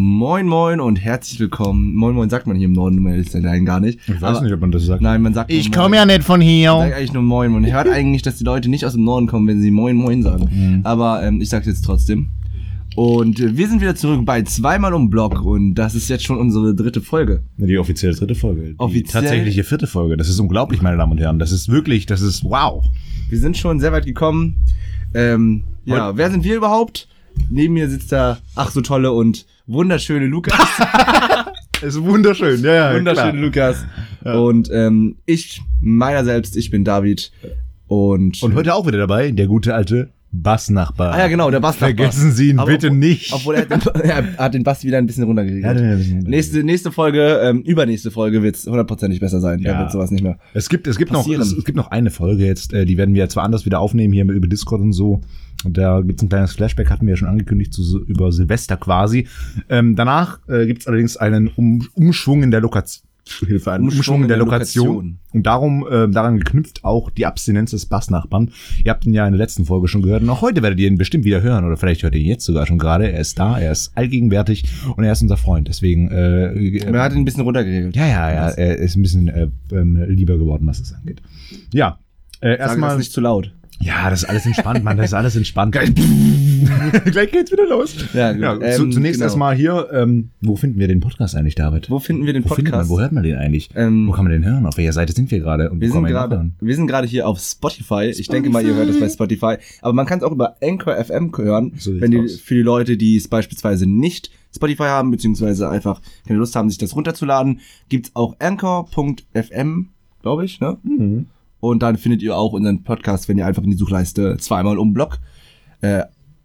Moin Moin und herzlich willkommen. Moin Moin sagt man hier im Norden ja gar nicht. Ich weiß nicht, ob man das sagt. Nein, man sagt Ich komme Moin. ja nicht von Man hier. sagt eigentlich nur Moin. Man hört eigentlich, dass die Leute nicht aus dem Norden kommen, wenn sie Moin Moin sagen. Mhm. Aber ähm, ich sag's jetzt trotzdem. Und äh, wir sind wieder zurück bei zweimal um Block und das ist jetzt schon unsere dritte Folge. Die offizielle dritte Folge. Die Offiziell? tatsächliche vierte Folge. Das ist unglaublich, meine Damen und Herren. Das ist wirklich, das ist wow. Wir sind schon sehr weit gekommen. Ähm, ja, wer sind wir überhaupt? Neben mir sitzt der ach so tolle und wunderschöne Lukas. Ist wunderschön, ja, ja. wunderschöne Lukas. Und ähm, ich, meiner selbst, ich bin David. Und, Und heute auch wieder dabei, der gute alte Bassnachbar. Ah ja, genau, der Bass. Vergessen Sie ihn Aber bitte obwohl- nicht. Obwohl er, hat den- er hat den Bass wieder ein bisschen runtergeregelt. Ja, nächste, nächste Folge, ähm, übernächste Folge wird's hundertprozentig besser sein. Da Ja. wird sowas nicht mehr. Es gibt, es gibt noch, es, es gibt noch eine Folge jetzt, äh, die werden wir zwar anders wieder aufnehmen hier über Discord und so. Und da gibt's ein kleines Flashback, hatten wir ja schon angekündigt, zu, über Silvester quasi. Ähm, danach äh, gibt's allerdings einen um, Umschwung in der Lokation. Hilfe, einen Umschwung, in der Lokation. Lokation. Und darum, äh, daran geknüpft auch die Abstinenz des Bassnachbarn. Ihr habt ihn ja in der letzten Folge schon gehört und auch heute werdet ihr ihn bestimmt wieder hören oder vielleicht hört ihr ihn jetzt sogar schon gerade. Er ist da, er ist allgegenwärtig und er ist unser Freund. Deswegen, äh, er hat ihn ein bisschen runtergeregelt. ja, ja, ja, er ist ein bisschen äh, ähm, lieber geworden, was es angeht. Ja, äh, erstmal. nicht zu laut. Ja, das ist alles entspannt, Mann, das ist alles entspannt. Gleich geht's wieder los. Ja, gut. Ja, Ähm, zu, zunächst genau. erstmal hier, ähm, wo finden wir den Podcast eigentlich, David? Wo finden wir den Wo findet man, Podcast? wo hört man den eigentlich? Ähm, wo kann man den hören? Auf welcher Seite sind wir gerade? Und Wir sind gerade, wir sind gerade hier auf Spotify. Ich denke mal, ihr hört es bei Spotify. Aber man kann es auch über Anchor FM hören, So wenn die, aus. für die Leute, die es beispielsweise nicht Spotify haben, beziehungsweise einfach keine Lust haben, sich das runterzuladen, gibt's auch Anchor.fm, glaube ich, ne? Mhm. Und dann findet ihr auch unseren Podcast, wenn ihr einfach in die Suchleiste zweimal um Block äh,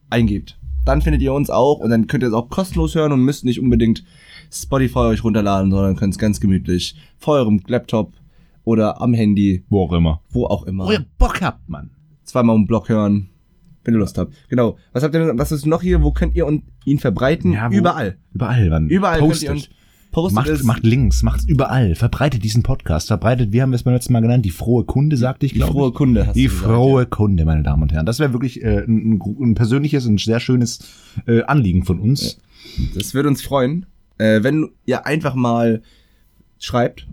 eingebt. Dann findet ihr uns auch und dann könnt ihr es auch kostenlos hören und müsst nicht unbedingt Spotify euch runterladen, sondern könnt es ganz gemütlich vor eurem Laptop oder am Handy, Wo auch immer. wo auch immer, Wo ihr Bock habt, Mann. zweimal um Block hören, wenn ihr Lust habt. Genau. Was habt ihr denn, was ist noch hier? Wo könnt ihr und ihn verbreiten? Ja, wo- Überall. Überall, Mann. Überall Postet. könnt ihr uns postet es. Macht, macht Links, macht's überall. Verbreitet diesen Podcast. Verbreitet, wie haben wir es beim letzten Mal genannt? Die frohe Kunde, sagte ich, die glaube frohe ich. Kunde. hast Die du gesagt, frohe Kunde, meine Damen und Herren. Das wäre wirklich äh, ein, ein, persönliches und sehr schönes äh, Anliegen von uns. Das würde uns freuen, äh, wenn ihr einfach mal schreibt,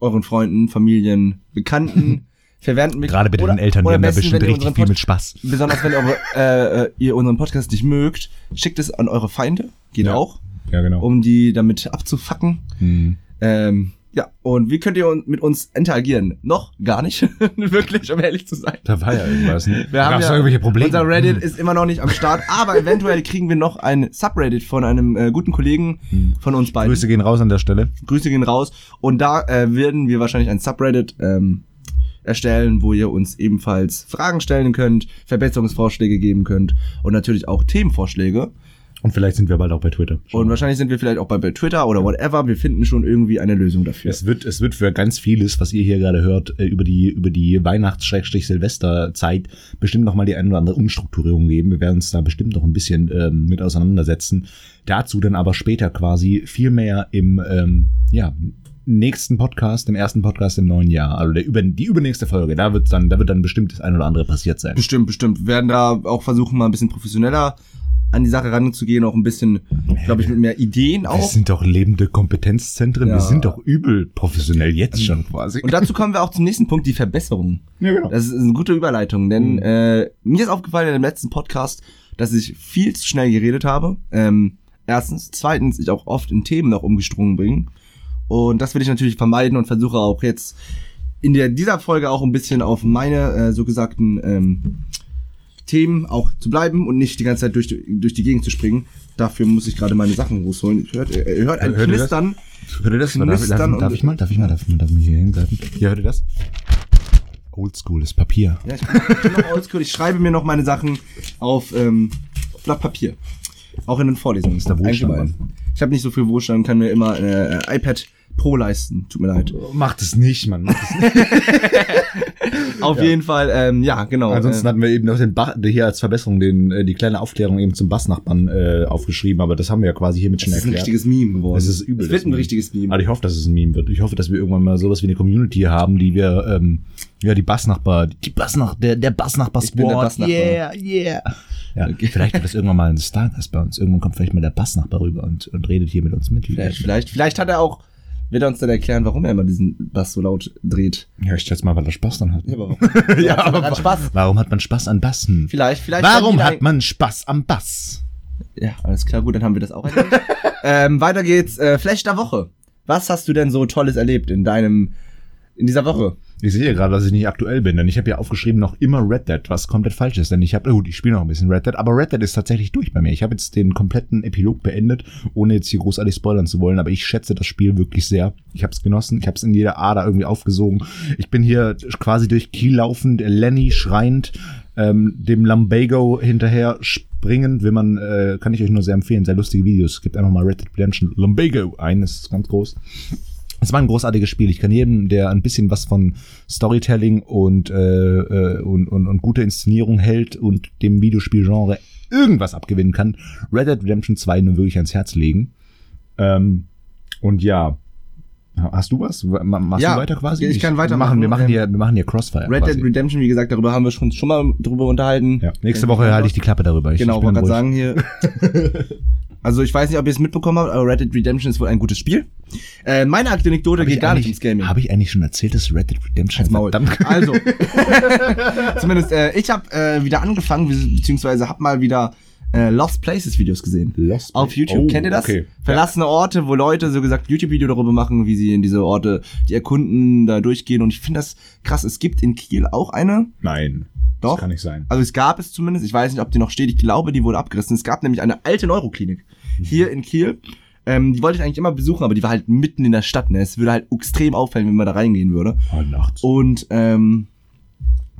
euren Freunden, Familien, Bekannten, Verwandten. Gerade bei oder- den Eltern, die oder haben da bestimmt ihr richtig viel mit Spaß. Besonders wenn eure, äh, äh, ihr unseren Podcast nicht mögt, schickt es an eure Feinde, geht Ja. auch, Ja, genau. um die damit abzufacken. Hm. Ähm, ja, und wie könnt ihr mit uns interagieren? Noch gar nicht, wirklich, um ehrlich zu sein. Da war ja irgendwas, ne? Wir haben Gab's ja, da irgendwelche Probleme? Unser Reddit Hm. ist immer noch nicht am Start, aber eventuell kriegen wir noch ein Subreddit von einem äh, guten Kollegen von uns beiden. Grüße gehen raus an der Stelle. Grüße gehen raus. Und da äh, werden wir wahrscheinlich ein Subreddit ähm, erstellen, wo ihr uns ebenfalls Fragen stellen könnt, Verbesserungsvorschläge geben könnt und natürlich auch Themenvorschläge. Und vielleicht sind wir bald auch bei Twitter. Und wahrscheinlich sind wir vielleicht auch bei, bei Twitter oder whatever. Wir finden schon irgendwie eine Lösung dafür. Es wird, es wird für ganz vieles, was ihr hier gerade hört, äh, über die, über die Weihnachts-Silvesterzeit bestimmt noch mal die eine oder andere Umstrukturierung geben. Wir werden uns da bestimmt noch ein bisschen ähm, mit auseinandersetzen. Dazu dann aber später quasi viel mehr im, ähm, ja, nächsten Podcast, im ersten Podcast im neuen Jahr. Also der über, die übernächste Folge. Da wird dann, da wird dann bestimmt das eine oder andere passiert sein. Bestimmt, bestimmt. Wir werden da auch versuchen, mal ein bisschen professioneller an die Sache ranzugehen, auch ein bisschen, glaube ich, mit mehr Ideen Wir auch. sind doch lebende Kompetenzzentren. Ja. Wir sind doch übel professionell jetzt schon quasi. Und dazu kommen wir auch zum nächsten Punkt, die Verbesserung. ja, genau. Das ist eine gute Überleitung, denn Mhm. äh, mir ist aufgefallen in dem letzten Podcast, dass ich viel zu schnell geredet habe. Ähm, erstens. Zweitens, ich auch oft in Themen noch umgestrungen bin. Und das will ich natürlich vermeiden und versuche auch jetzt in der, dieser Folge auch ein bisschen auf meine äh, so gesagten ähm, Themen auch zu bleiben und nicht die ganze Zeit durch, die- durch die Gegend zu springen. Dafür muss ich gerade meine Sachen rausholen. Ihr hört, ihr hört ein Hört das? Knistern. Hört ihr das? Knistern darf, darf ich mal? Darf ich mal? Darf ich mal, darf ich mal hier hingreifen? Ja, hört ihr das? Oldschool ist Papier. Ja, ich bin, ich bin noch oldschool. Ich schreibe mir noch meine Sachen auf ähm, Blatt Papier. Auch in den Vorlesungen. ist der Wohlstand. Ich habe nicht so viel Wohlstand kann mir immer äh, iPad Pro leisten. Tut mir leid. Macht es nicht, Mann. Macht es nicht. Auf Ja. jeden Fall, ähm, ja, genau. Ansonsten äh, hatten wir eben noch den Bach, hier als Verbesserung den, äh, die kleine Aufklärung eben zum Bassnachbarn äh, aufgeschrieben, aber das haben wir ja quasi hiermit schon das ist ein erklärt. richtiges Meme geworden. Das ist übel, Es wird ein Meme. richtiges Meme. Aber ich hoffe, dass es ein Meme wird. Ich hoffe, dass wir irgendwann mal sowas wie eine Community haben, die wir, ähm, ja, die Bassnachbar, die Bassnach, der, der Bassnachbar Ich bin der Squad. Bassnachbar. Yeah, yeah. Ja, Okay. vielleicht wird das irgendwann mal ein Stargast bei uns. Irgendwann kommt vielleicht mal der Bassnachbar rüber und, und redet hier mit uns mit. Vielleicht, vielleicht, vielleicht hat er auch, wird er uns dann erklären, warum er immer diesen Bass so laut dreht. Ja, ich schätze mal, weil er Spaß dann hat. Ja, warum? Ja, aber hat Spaß. warum hat man Spaß an Bassen? Vielleicht, vielleicht. Warum hat man Spaß am Bass? Ja, alles klar, gut, dann haben wir das auch erledigt. ähm, weiter geht's. Äh, Flash der Woche. Was hast du denn so Tolles erlebt in deinem, in dieser Woche? Ich sehe gerade, dass ich nicht aktuell bin, denn ich habe ja aufgeschrieben noch immer Red Dead, was komplett falsch ist, denn ich habe, oh, ich spiele noch ein bisschen Red Dead, aber Red Dead ist tatsächlich durch bei mir. Ich habe jetzt den kompletten Epilog beendet, ohne jetzt hier großartig spoilern zu wollen, aber ich schätze das Spiel wirklich sehr. Ich habe es genossen, ich habe es in jeder Ader irgendwie aufgesogen. Ich bin hier quasi durch Kiel laufend, Lenny schreiend, ähm, dem Lumbago hinterher springend, will man, äh, kann ich euch nur sehr empfehlen, sehr lustige Videos. Gebt einfach mal Red Dead Redemption Lumbago ein, das ist ganz groß. Es war ein großartiges Spiel. Ich kann jedem, der ein bisschen was von Storytelling und, äh, äh, und, und, und gute Inszenierung hält und dem Videospielgenre irgendwas abgewinnen kann, Red Dead Redemption 2 nur wirklich ans Herz legen. Ähm, und ja, hast du was? Ma- Machst Ja, du weiter quasi? ich kann weitermachen. Machen, wir machen Ähm, hier, wir machen hier Crossfire. Red quasi. Dead Redemption, wie gesagt, darüber haben wir schon, schon mal drüber unterhalten. Ja. Nächste Woche halte ich die Klappe darüber. Ich, Genau, wollte gerade sagen hier. also ich weiß nicht, ob ihr es mitbekommen habt, aber Red Dead Redemption ist wohl ein gutes Spiel. Äh, meine Anekdote geht gar nicht ums Gaming. Habe ich eigentlich schon erzählt, dass Red Dead Redemption Maul. Also, zumindest äh, ich habe äh, wieder angefangen, be- beziehungsweise habe mal wieder äh, Lost Places Videos gesehen. Lost Auf YouTube, Oh, kennt ihr das? Okay. Verlassene Orte, wo Leute so gesagt YouTube-Video darüber machen, wie sie in diese Orte, die erkunden, da durchgehen. Und ich finde das krass. Es gibt in Kiel auch eine. Nein. Doch. Das kann nicht sein. Also es gab es zumindest. Ich weiß nicht, ob die noch steht. Ich glaube, die wurde abgerissen. Es gab nämlich eine alte Neuroklinik hier in Kiel. Ähm, die wollte ich eigentlich immer besuchen, aber die war halt mitten in der Stadt. Ne? Es würde halt extrem auffallen, wenn man da reingehen würde. Oh, nachts. Und ähm,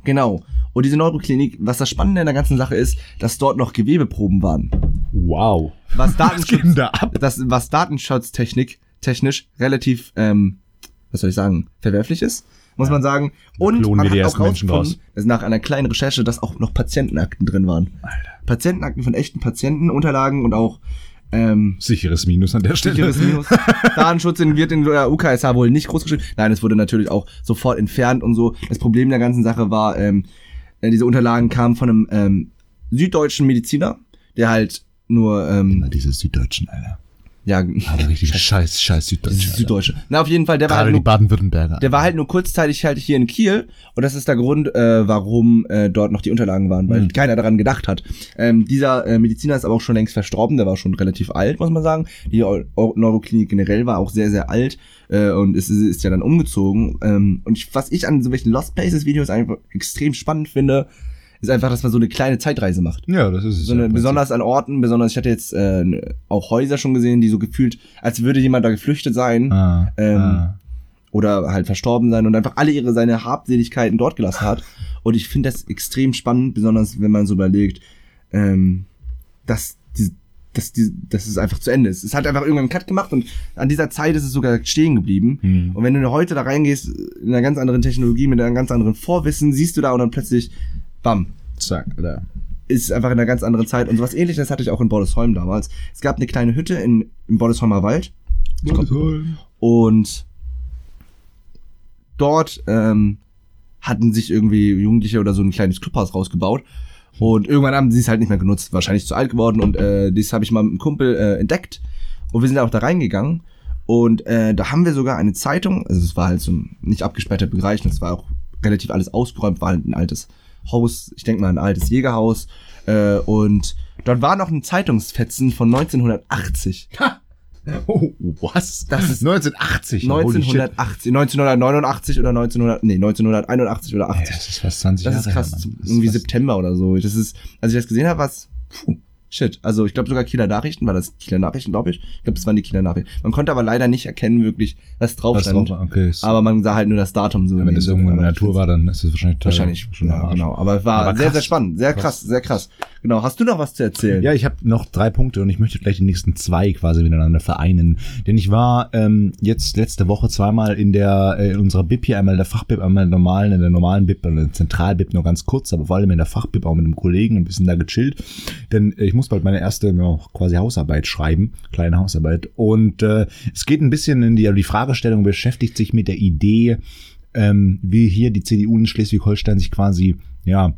genau. Und diese Neuroklinik, was das Spannende in der ganzen Sache ist, dass dort noch Gewebeproben waren. Wow. Was Datenschutz, da das, was Datenschutztechnik technisch relativ, ähm, was soll ich sagen, verwerflich ist, muss man sagen. Und klonen man wir die hat auch ersten Menschen nach einer kleinen Recherche, dass auch noch Patientenakten drin waren. Alter. Patientenakten von echten Patienten, Unterlagen und auch ähm, Sicheres Minus an der Stelle. sicheres Minus. Datenschutz wird in der UKSH wohl nicht groß geschrieben. Nein, es wurde natürlich auch sofort entfernt und so. Das Problem der ganzen Sache war, ähm, äh, diese Unterlagen kamen von einem ähm, süddeutschen Mediziner, der halt nur, ähm, Diese Süddeutschen, Alter. Ja, Alter, richtig scheiß, scheiß Süddeutsche. Alter. Süddeutsche. Na, auf jeden Fall, der war Gerade halt die nur, Baden-Württemberger. der war halt nur kurzzeitig halt hier in Kiel und das ist der Grund, äh, warum äh, dort noch die Unterlagen waren, weil Mhm. keiner daran gedacht hat. Ähm, dieser äh, Mediziner ist aber auch schon längst verstorben, der war schon relativ alt, muss man sagen. Die Eu- Eu- Neuroklinik generell war auch sehr, sehr alt äh, und ist, ist ja dann umgezogen. Ähm, und ich, was ich an so welchen Lost Places Videos einfach extrem spannend finde, ist einfach, dass man so eine kleine Zeitreise macht. ja, das ist es. So eine, ja, besonders an Orten, besonders, ich hatte jetzt äh, auch Häuser schon gesehen, die so gefühlt, als würde jemand da geflüchtet sein Ah, ähm, ah. oder halt verstorben sein und einfach alle ihre seine Habseligkeiten dort gelassen hat. Und ich finde das extrem spannend, besonders wenn man so überlegt, ähm, dass die, dass die, dass es einfach zu Ende ist. Es hat einfach irgendwann einen Cut gemacht und an dieser Zeit ist es sogar stehen geblieben. Hm. Und wenn du heute da reingehst, in einer ganz anderen Technologie, mit einem ganz anderen Vorwissen, siehst du da und dann plötzlich, bam, Zack, Alter. ist einfach in einer ganz anderen Zeit. Und sowas ähnliches hatte ich auch in Bollesholm damals. Es gab eine kleine Hütte in, im Bollesholmer Wald. Und dort ähm, hatten sich irgendwie Jugendliche oder so ein kleines Clubhaus rausgebaut. Und irgendwann haben sie es halt nicht mehr genutzt, wahrscheinlich zu alt geworden. Und äh, das habe ich mal mit einem Kumpel äh, entdeckt. Und wir sind auch da reingegangen. Und äh, da haben wir sogar eine Zeitung, also es war halt so ein nicht abgesperrter Bereich, und es war auch relativ alles ausgeräumt, war halt ein altes Haus, ich denke mal ein altes Jägerhaus. Äh, und dort war noch ein Zeitungsfetzen von 1980. Oh, was? Das ist 1980. holy shit. 1980, 1989 oder 1900, nee, 1981 oder Ja, 80. das ist fast 20 das Jahre ist krass. her. Das ist Irgendwie September oder so. Das ist, als ich das gesehen habe, was, puh, shit. Also ich glaube sogar Kieler Nachrichten, war das Kieler Nachrichten, glaube ich. Ich glaube, das waren die Kieler Nachrichten. Man konnte aber leider nicht erkennen wirklich, was drauf Was stand. drauf okay. ist- Aber man sah halt nur das Datum so. ja, wenn das irgendwo in der Natur war, dann ist es wahrscheinlich Wahrscheinlich, schon ja, genau. Aber es war Aber sehr, sehr spannend, sehr Krass. krass, sehr krass. Genau, hast du noch was zu erzählen? Ja, ich habe noch drei Punkte und ich möchte vielleicht die nächsten zwei quasi miteinander vereinen. Denn ich war ähm, jetzt letzte Woche zweimal in der äh, in unserer Bib hier, einmal in der Fachbib, einmal in der normalen, in der normalen Bib, in der Zentralbib nur ganz kurz, aber vor allem in der Fachbib auch mit einem Kollegen ein bisschen da gechillt. Denn äh, ich muss bald meine erste ja, quasi Hausarbeit schreiben, kleine Hausarbeit. Und äh, es geht ein bisschen in die, also die Fragestellung beschäftigt sich mit der Idee, ähm, wie hier die CDU in Schleswig-Holstein sich quasi ja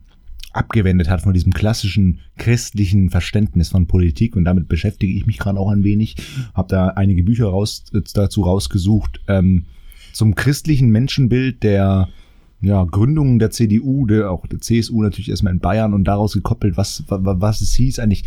abgewendet hat von diesem klassischen christlichen Verständnis von Politik und damit beschäftige ich mich gerade auch ein wenig. Habe da einige Bücher raus, dazu rausgesucht ähm, zum christlichen Menschenbild der ja, Gründung der CDU, der, auch der CSU natürlich erstmal in Bayern und daraus gekoppelt, was, was, was es hieß, eigentlich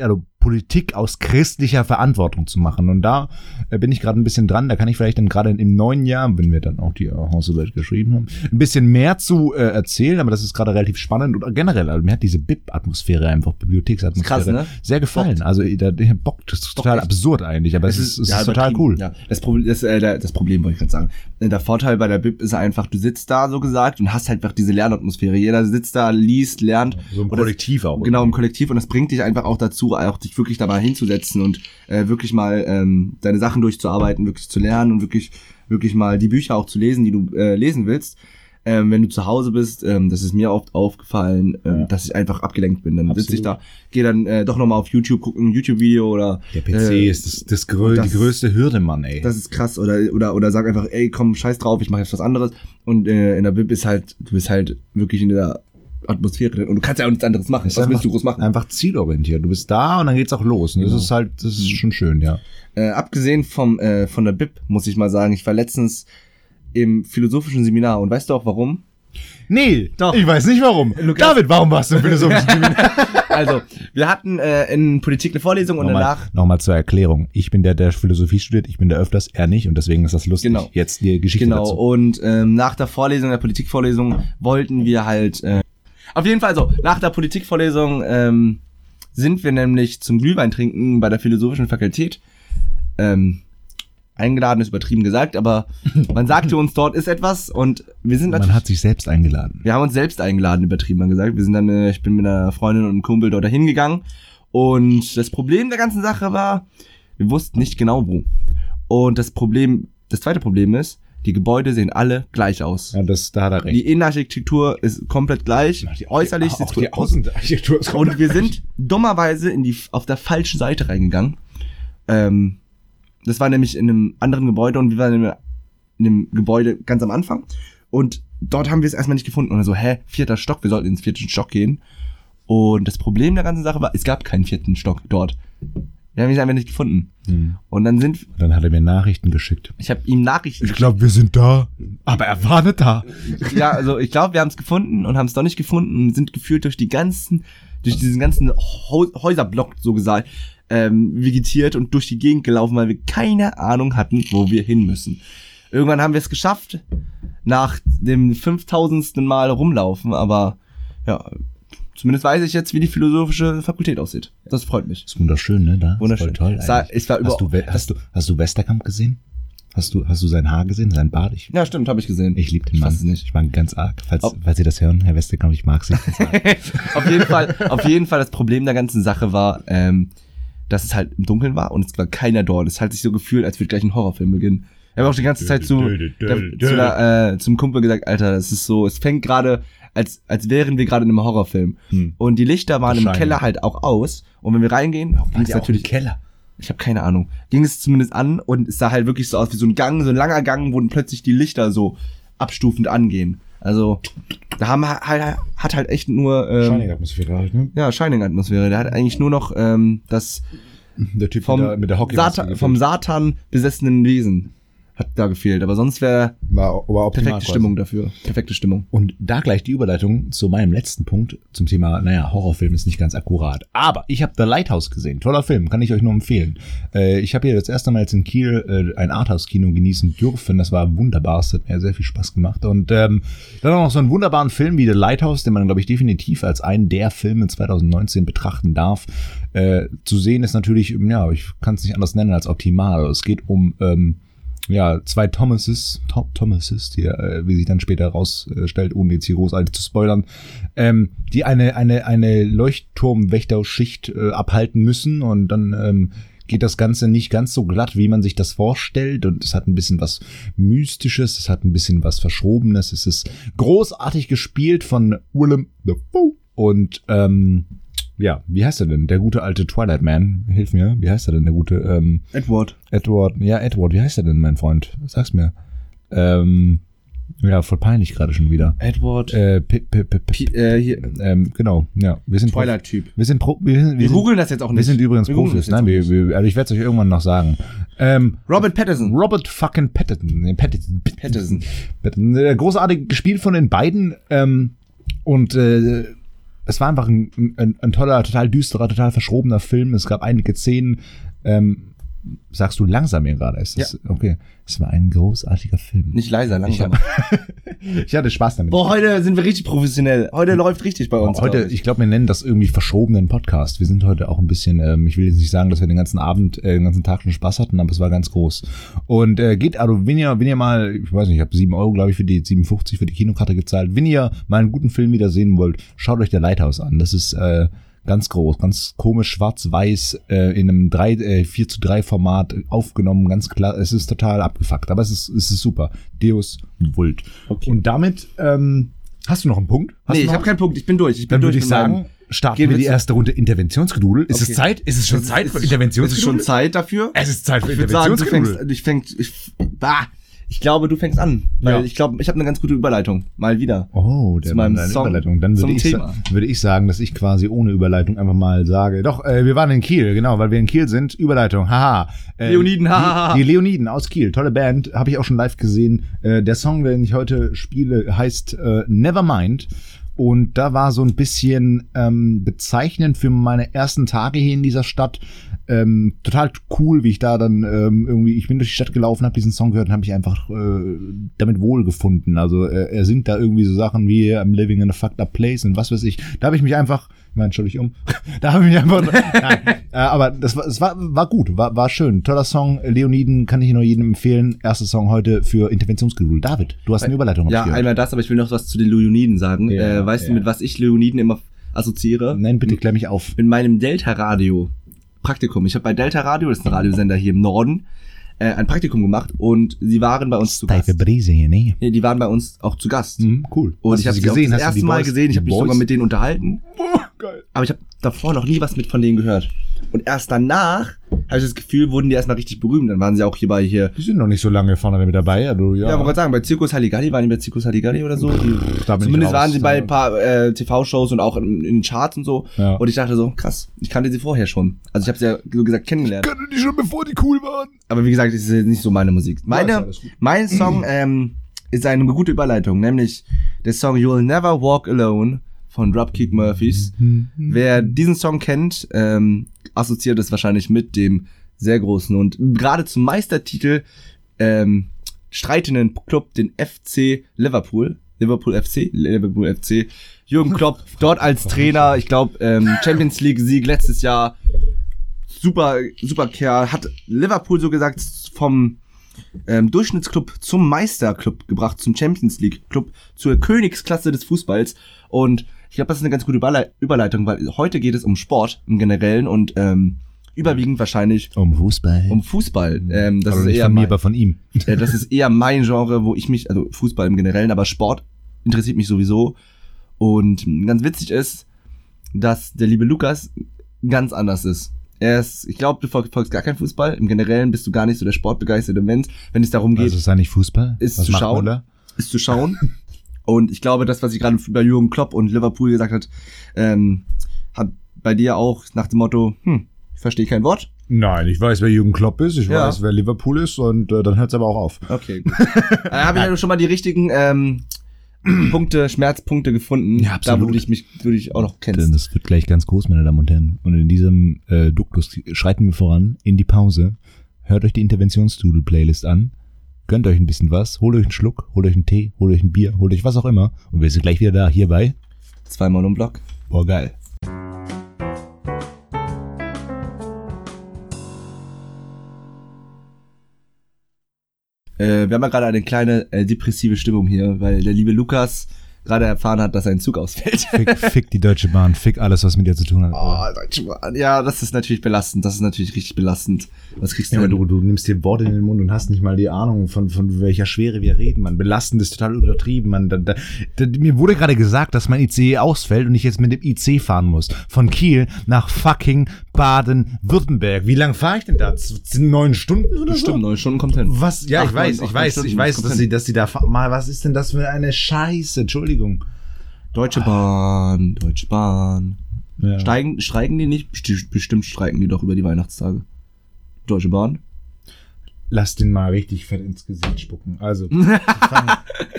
also Politik aus christlicher Verantwortung zu machen. Und da äh, bin ich gerade ein bisschen dran. Da kann ich vielleicht dann gerade im neuen Jahr, wenn wir dann auch die äh, Hausarbeit geschrieben haben, ein bisschen mehr zu äh, erzählen. Aber das ist gerade relativ spannend. Und generell, also mir hat diese BIP-Atmosphäre einfach, Bibliotheksatmosphäre, Krass, ne? sehr gefallen. Bockt. Also der, der bockt, das ist total echt. absurd eigentlich, aber es ist, es ja, ist total übertrieben. cool. Ja, das, Problem, das, äh, das Problem wollte ich gerade sagen. Äh, Der Vorteil bei der Bib ist einfach, du sitzt da so gesagt und hast halt einfach diese Lernatmosphäre. Jeder sitzt da, liest, lernt. So im Und das- Kollektiv auch. Genau, im Kollektiv und das bringt dich einfach auch dazu, auch dich wirklich dabei hinzusetzen und äh, wirklich mal ähm, deine Sachen durchzuarbeiten, wirklich zu lernen und wirklich, wirklich mal die Bücher auch zu lesen, die du äh, lesen willst. Ähm, wenn du zu Hause bist, ähm, das ist mir oft aufgefallen, ähm, Ja. dass ich einfach abgelenkt bin. Dann sitze ich da, gehe dann äh, doch nochmal auf YouTube, gucke ein YouTube-Video oder Der PC äh, ist das, das, grö das- die größte Hürde, Mann, ey. das ist krass oder oder oder sag einfach, ey, komm, scheiß drauf, ich mache jetzt was anderes und äh, in der Bib ist halt du bist halt wirklich in der Atmosphäre drin und du kannst ja auch nichts anderes machen. Ist Was einfach- willst du groß machen? Einfach zielorientiert. Du bist da und dann geht's auch los. Und das Genau. ist halt, das ist schon schön, ja. Äh, abgesehen vom äh, von der Bib muss ich mal sagen, ich war letztens im philosophischen Seminar und weißt du auch warum? Nee, Doch. ich weiß nicht warum. Lukas- David, warum warst du im philosophischen Seminar? Also, wir hatten äh, in Politik eine Vorlesung und Nochmal, danach nochmal zur Erklärung. Ich bin der, der Philosophie studiert, ich bin der öfters, er nicht und deswegen ist das lustig. Genau. Jetzt die Geschichte Genau, dazu. und ähm, nach der Vorlesung, der Politikvorlesung, wollten wir halt. Äh, auf jeden Fall so, nach der Politikvorlesung ähm, sind wir nämlich zum Glühwein trinken bei der Philosophischen Fakultät. Ähm, eingeladen ist übertrieben gesagt, aber man sagte uns, dort ist etwas und wir sind natürlich. Man hat sich selbst eingeladen. Wir haben uns selbst eingeladen, übertrieben gesagt. Wir sind dann, äh, ich bin mit einer Freundin und einem Kumpel dort dahin gegangen. Und das Problem der ganzen Sache war, wir wussten nicht genau wo. Und das Problem, das zweite Problem ist, die Gebäude sehen alle gleich aus. Ja, das, da hat er recht. Die Innenarchitektur ist komplett gleich. äußerlich auch sieht's die gut aus. Außenarchitektur ist Und wir sind dummerweise in die, auf der falschen Seite reingegangen. Ähm, das war nämlich in einem anderen Gebäude und wir waren in einem, in einem Gebäude ganz am Anfang. Und dort haben wir es erstmal nicht gefunden. Und so, hä, vierter Stock, wir sollten ins vierten Stock gehen. Und das Problem der ganzen Sache war, es gab keinen vierten Stock dort. Wir haben ihn einfach nicht gefunden. Hm. Und dann sind, Dann hat er mir Nachrichten geschickt. ich habe ihm Nachrichten glaube, wir sind da, aber er war nicht da. ja, also ich glaube, wir haben es gefunden und haben es doch nicht gefunden und sind gefühlt durch die ganzen, durch diesen ganzen Häuserblock so gesagt, ähm, vegetiert und durch die Gegend gelaufen, weil wir keine Ahnung hatten, wo wir hin müssen. Irgendwann haben wir es geschafft, nach dem 5000. Mal rumlaufen, aber ja, zumindest weiß ich jetzt, wie die philosophische Fakultät aussieht. Das freut mich. Ist wunderschön, ne? Da? Wunderschön. Toll. War- es war über- hast, du, hast, du, hast du Westerkamp gesehen? Hast du, hast du sein Haar gesehen, sein Bart? Ich, Ja, stimmt, habe ich gesehen. ich liebe den Ich Mann. es nicht. Ich mag ihn ganz arg. Falls, falls Sie das hören, Herr Westerkamp, ich mag Sie. auf jeden Fall, auf jeden Fall das Problem der ganzen Sache war, ähm, dass es halt im Dunkeln war und es war keiner dort. Es hat sich so gefühlt, als würde gleich ein Horrorfilm beginnen. Ich habe auch die ganze Zeit zu, der, zu der, äh, zum Kumpel gesagt, Alter, das ist so, es fängt gerade, als, als wären wir gerade in einem Horrorfilm. Hm. Und die Lichter waren im. Keller halt auch aus. Und wenn wir reingehen, ging es natürlich, Keller. ich habe keine Ahnung, ging es zumindest an und es sah halt wirklich so aus wie so ein Gang, so ein langer Gang, wo dann plötzlich die Lichter so abstufend angehen. Also, da haben halt, hat halt echt nur, ähm, Shining-Atmosphäre halt, ne? ja, Shining-Atmosphäre. Der hat eigentlich nur noch ähm, das Der Typ vom, mit der, mit der Satan, vom Satan besessenen Wesen hat da gefehlt. Aber sonst wäre war, perfekte quasi. Stimmung dafür. Perfekte Stimmung. Und da gleich die Überleitung zu meinem letzten Punkt zum Thema, naja, Horrorfilm ist nicht ganz akkurat. Aber ich habe The Lighthouse gesehen. Toller Film, kann ich euch nur empfehlen. Äh, ich habe hier das erste Mal jetzt in Kiel äh, ein Arthouse-Kino genießen dürfen. Das war wunderbar, es hat mir sehr viel Spaß gemacht. Und ähm, dann auch noch so einen wunderbaren Film wie The Lighthouse, den man, glaube ich, definitiv als einen der Filme 2019 betrachten darf. Äh, zu sehen ist natürlich, ja, ich kann es nicht anders nennen als optimal. Es geht um... Ähm, ja, zwei Thomases, Tom, Thomases, die, äh, wie sich dann später herausstellt, ohne jetzt hier großartig zu spoilern, ähm, die eine, eine, eine Leuchtturmwächterschicht äh, abhalten müssen und dann ähm, geht das Ganze nicht ganz so glatt, wie man sich das vorstellt und es hat ein bisschen was Mystisches, es hat ein bisschen was Verschrobenes, es ist großartig gespielt von Willem Dafoe und ähm, ja, wie heißt er denn? Der gute alte Twilight Man. Hilf mir. Wie heißt er denn, der gute ähm, Edward. Edward? Ja, Edward. Wie heißt er denn, mein Freund? Sag's mir. Ähm, ja, voll peinlich gerade schon wieder. Edward. Äh, p p p p Pi- äh, hier, ähm, genau, ja. Wir sind Prof- Twilight-Typ. Wir sind Pro wir sind, wir Wir sind, googeln das jetzt auch nicht. wir sind übrigens Wir Profis. Nein, wir, wir, also ich werde es euch irgendwann noch sagen. Ähm, Robert Pattinson. Robert fucking Pattinson. Nee, Pattinson. Pattinson. Pattinson. Äh, Großartig gespielt von den beiden. Ähm, und äh, es war einfach ein, ein, ein toller, total düsterer, total verschrobener Film. Es gab einige Szenen. Ähm, sagst du langsam hier gerade? Ist das, Okay. Es war ein großartiger Film. Nicht leiser, langsam. Ich hatte Spaß damit. Boah, heute sind wir richtig professionell. Heute läuft richtig bei uns. Heute, glaub ich glaube, wir nennen das irgendwie verschobenen Podcast. Wir sind heute auch ein bisschen, ähm, ich will jetzt nicht sagen, dass wir den ganzen Abend, äh, den ganzen Tag schon Spaß hatten, aber es war ganz groß. Und äh, geht, also wenn ihr, wenn ihr mal, ich weiß nicht, ich habe sieben Euro, glaube ich, für die 57 für die Kinokarte gezahlt. Wenn ihr mal einen guten Film wieder sehen wollt, schaut euch der Lighthouse an. Das ist äh, ganz groß, ganz komisch, schwarz-weiß, äh, in einem 3, äh, 4 zu 3 Format aufgenommen, ganz klar. Es ist total abgefuckt, aber es ist, es ist super. Deus Vult. Okay. Und damit, ähm, hast du noch einen Punkt? Hast nee, ich habe keinen Punkt. Ich bin durch. Ich bin Dann durch würde ich sagen, starten Gehen wir die zu- erste Runde Interventionsgedudel. Ist es Okay. Zeit? Ist es schon Zeit für Es ist- Es ist schon Interventionsgedudel? Zeit dafür. Es ist Zeit für Ich Interventionsgedudel. fängst, ich fängst, ich, bah, ich glaube, du fängst an, weil Ja. ich glaube, ich habe eine ganz gute Überleitung, mal wieder. Oh, der zu meinem Song, Überleitung. Dann würde ich, Thema. würde ich sagen, dass ich quasi ohne Überleitung einfach mal sage, doch, äh, wir waren in Kiel, genau, weil wir in Kiel sind. Überleitung, haha. Äh, Leoniden, hahaha. Die, die Leoniden aus Kiel, tolle Band, habe ich auch schon live gesehen. Äh, der Song, den ich heute spiele, heißt äh, Nevermind. Und da war so ein bisschen ähm, bezeichnend für meine ersten Tage hier in dieser Stadt. Ähm, total cool, wie ich da dann ähm, irgendwie, ich bin durch die Stadt gelaufen, habe diesen Song gehört und habe mich einfach äh, damit wohlgefunden. Also äh, er singt da irgendwie so Sachen wie I'm living in a fucked up place und was weiß ich. Da habe ich mich einfach, ich meine, schau dich um, da habe ich mich einfach, nein, äh, aber das war, es war, war gut, war, war schön. Toller Song, Leoniden kann ich nur jedem empfehlen. Erster Song heute für Interventionsgeduld. David, du hast eine Überleitung. hab Ja, einmal das, aber ich will noch was zu den Leoniden sagen. Ja, äh, weißt ja. du, mit was ich Leoniden immer assoziiere? Nein, bitte klär mich auf. Mit meinem Delta-Radio. Praktikum. Ich habe bei Delta Radio, das ist ein Radiosender hier im Norden, äh, ein Praktikum gemacht und sie waren bei uns zu Gast. Brise hier, ne? Nee, die waren bei uns auch zu Gast. Mhm, cool. Und Hast ich habe sie gesehen, das erste Mal Boys- gesehen. Ich habe mich sogar mit denen unterhalten. geil. Aber ich habe davor noch nie was mit von denen gehört. Und erst danach habe ich das Gefühl, wurden die erstmal richtig berühmt. Dann waren sie auch hier bei hier. Die sind noch nicht so lange vorne mit dabei, also ja. Ja, ja wollte gerade sagen, bei Zirkus Halligalli waren die bei Zirkus Halligalli oder so. Die, ich zumindest raus. waren sie bei ein paar äh, TV-Shows und auch in, in den Charts und so. Ja. Und ich dachte so, krass, ich kannte sie vorher schon. Also ich habe sie ja so gesagt kennengelernt. Kannte die schon, bevor die cool waren. Aber wie gesagt, das ist jetzt nicht so meine Musik. Meine, gut. mein Song ähm, ist eine gute Überleitung, nämlich der Song You'll Never Walk Alone von Dropkick Murphys. Wer diesen Song kennt, ähm, assoziiert es wahrscheinlich mit dem sehr großen und gerade zum Meistertitel ähm, streitenden Club, den FC Liverpool. Liverpool FC, Liverpool FC. Jürgen Klopp dort als Trainer, ich glaube ähm, Champions League Sieg letztes Jahr. Super, super Kerl. Hat Liverpool so gesagt vom ähm, Durchschnittsclub zum Meisterclub gebracht, zum Champions League Club, zur Königsklasse des Fußballs. Und ich glaube, das ist eine ganz gute Überle Überleitung, weil heute geht es um Sport im Generellen und ähm, überwiegend wahrscheinlich Um Fußball. um Fußball. Ähm, das, aber ist nicht eher von mir, mein, aber von ihm. äh, das ist eher mein Genre, wo ich mich, also Fußball im Generellen, aber Sport interessiert mich sowieso. Und ganz witzig ist, dass der liebe Lukas ganz anders ist. Er ist, ich glaube, du verfolgst gar keinen Fußball. Im Generellen bist du gar nicht so der sportbegeisterte Mensch, wenn es darum geht, Also ist da nicht Fußball? Ist Was zu schauen. Müller? ist zu schauen. Und ich glaube, das, was ich gerade bei Jürgen Klopp und Liverpool gesagt hat, ähm, hat bei dir auch nach dem Motto, hm, ich verstehe kein Wort. Nein, ich weiß, wer Jürgen Klopp ist, ich Ja. weiß, wer Liverpool ist und äh, dann hört es aber auch auf. Okay, gut. da habe ich ja schon mal die richtigen ähm, Punkte, Schmerzpunkte gefunden. Ja, absolut. Da würde ich mich, würde ich auch noch Denn kennen. das wird gleich ganz groß, meine Damen und Herren. Und in diesem äh, Duktus schreiten wir voran in die Pause. Hört euch die Interventionsdoodle-Playlist an. Gönnt euch ein bisschen was. Holt euch einen Schluck, holt euch einen Tee, holt euch ein Bier, holt euch was auch immer. Und wir sind gleich wieder da, hierbei. Zweimal um Block. Boah, geil. Äh, wir haben ja gerade eine kleine äh, depressive Stimmung hier, weil der liebe Lukas gerade erfahren hat, dass sein Zug ausfällt. Fick, fick die Deutsche Bahn, fick alles, was mit dir zu tun hat. Oh, Deutsche Bahn. Ja, das ist natürlich belastend. Das ist natürlich richtig belastend. Was kriegst du Ja, denn? du, du nimmst dir Worte in den Mund und hast nicht mal die Ahnung, von, von welcher Schwere wir reden. Man, belastend ist total übertrieben. Man, da, da, da, mir wurde gerade gesagt, dass mein ICE ausfällt und ich jetzt mit dem IC fahren muss. Von Kiel nach fucking Baden-Württemberg. Wie lang fahre ich denn da? Z- Neun Stunden oder Bestimmt, so? neun Stunden kommt hin. Was? Ja, Acht, ich weiß, neun, ich weiß, ich weiß, das dass sie, dass sie da fahren. Mal, was ist denn das für eine Scheiße? Entschuldigung. Deutsche Bahn, Deutsche Bahn. Ja. Steigen, streiken die nicht? Besti- Bestimmt streiken die doch über die Weihnachtstage. Deutsche Bahn? Lass den mal richtig fett ins Gesicht spucken. Also, fang,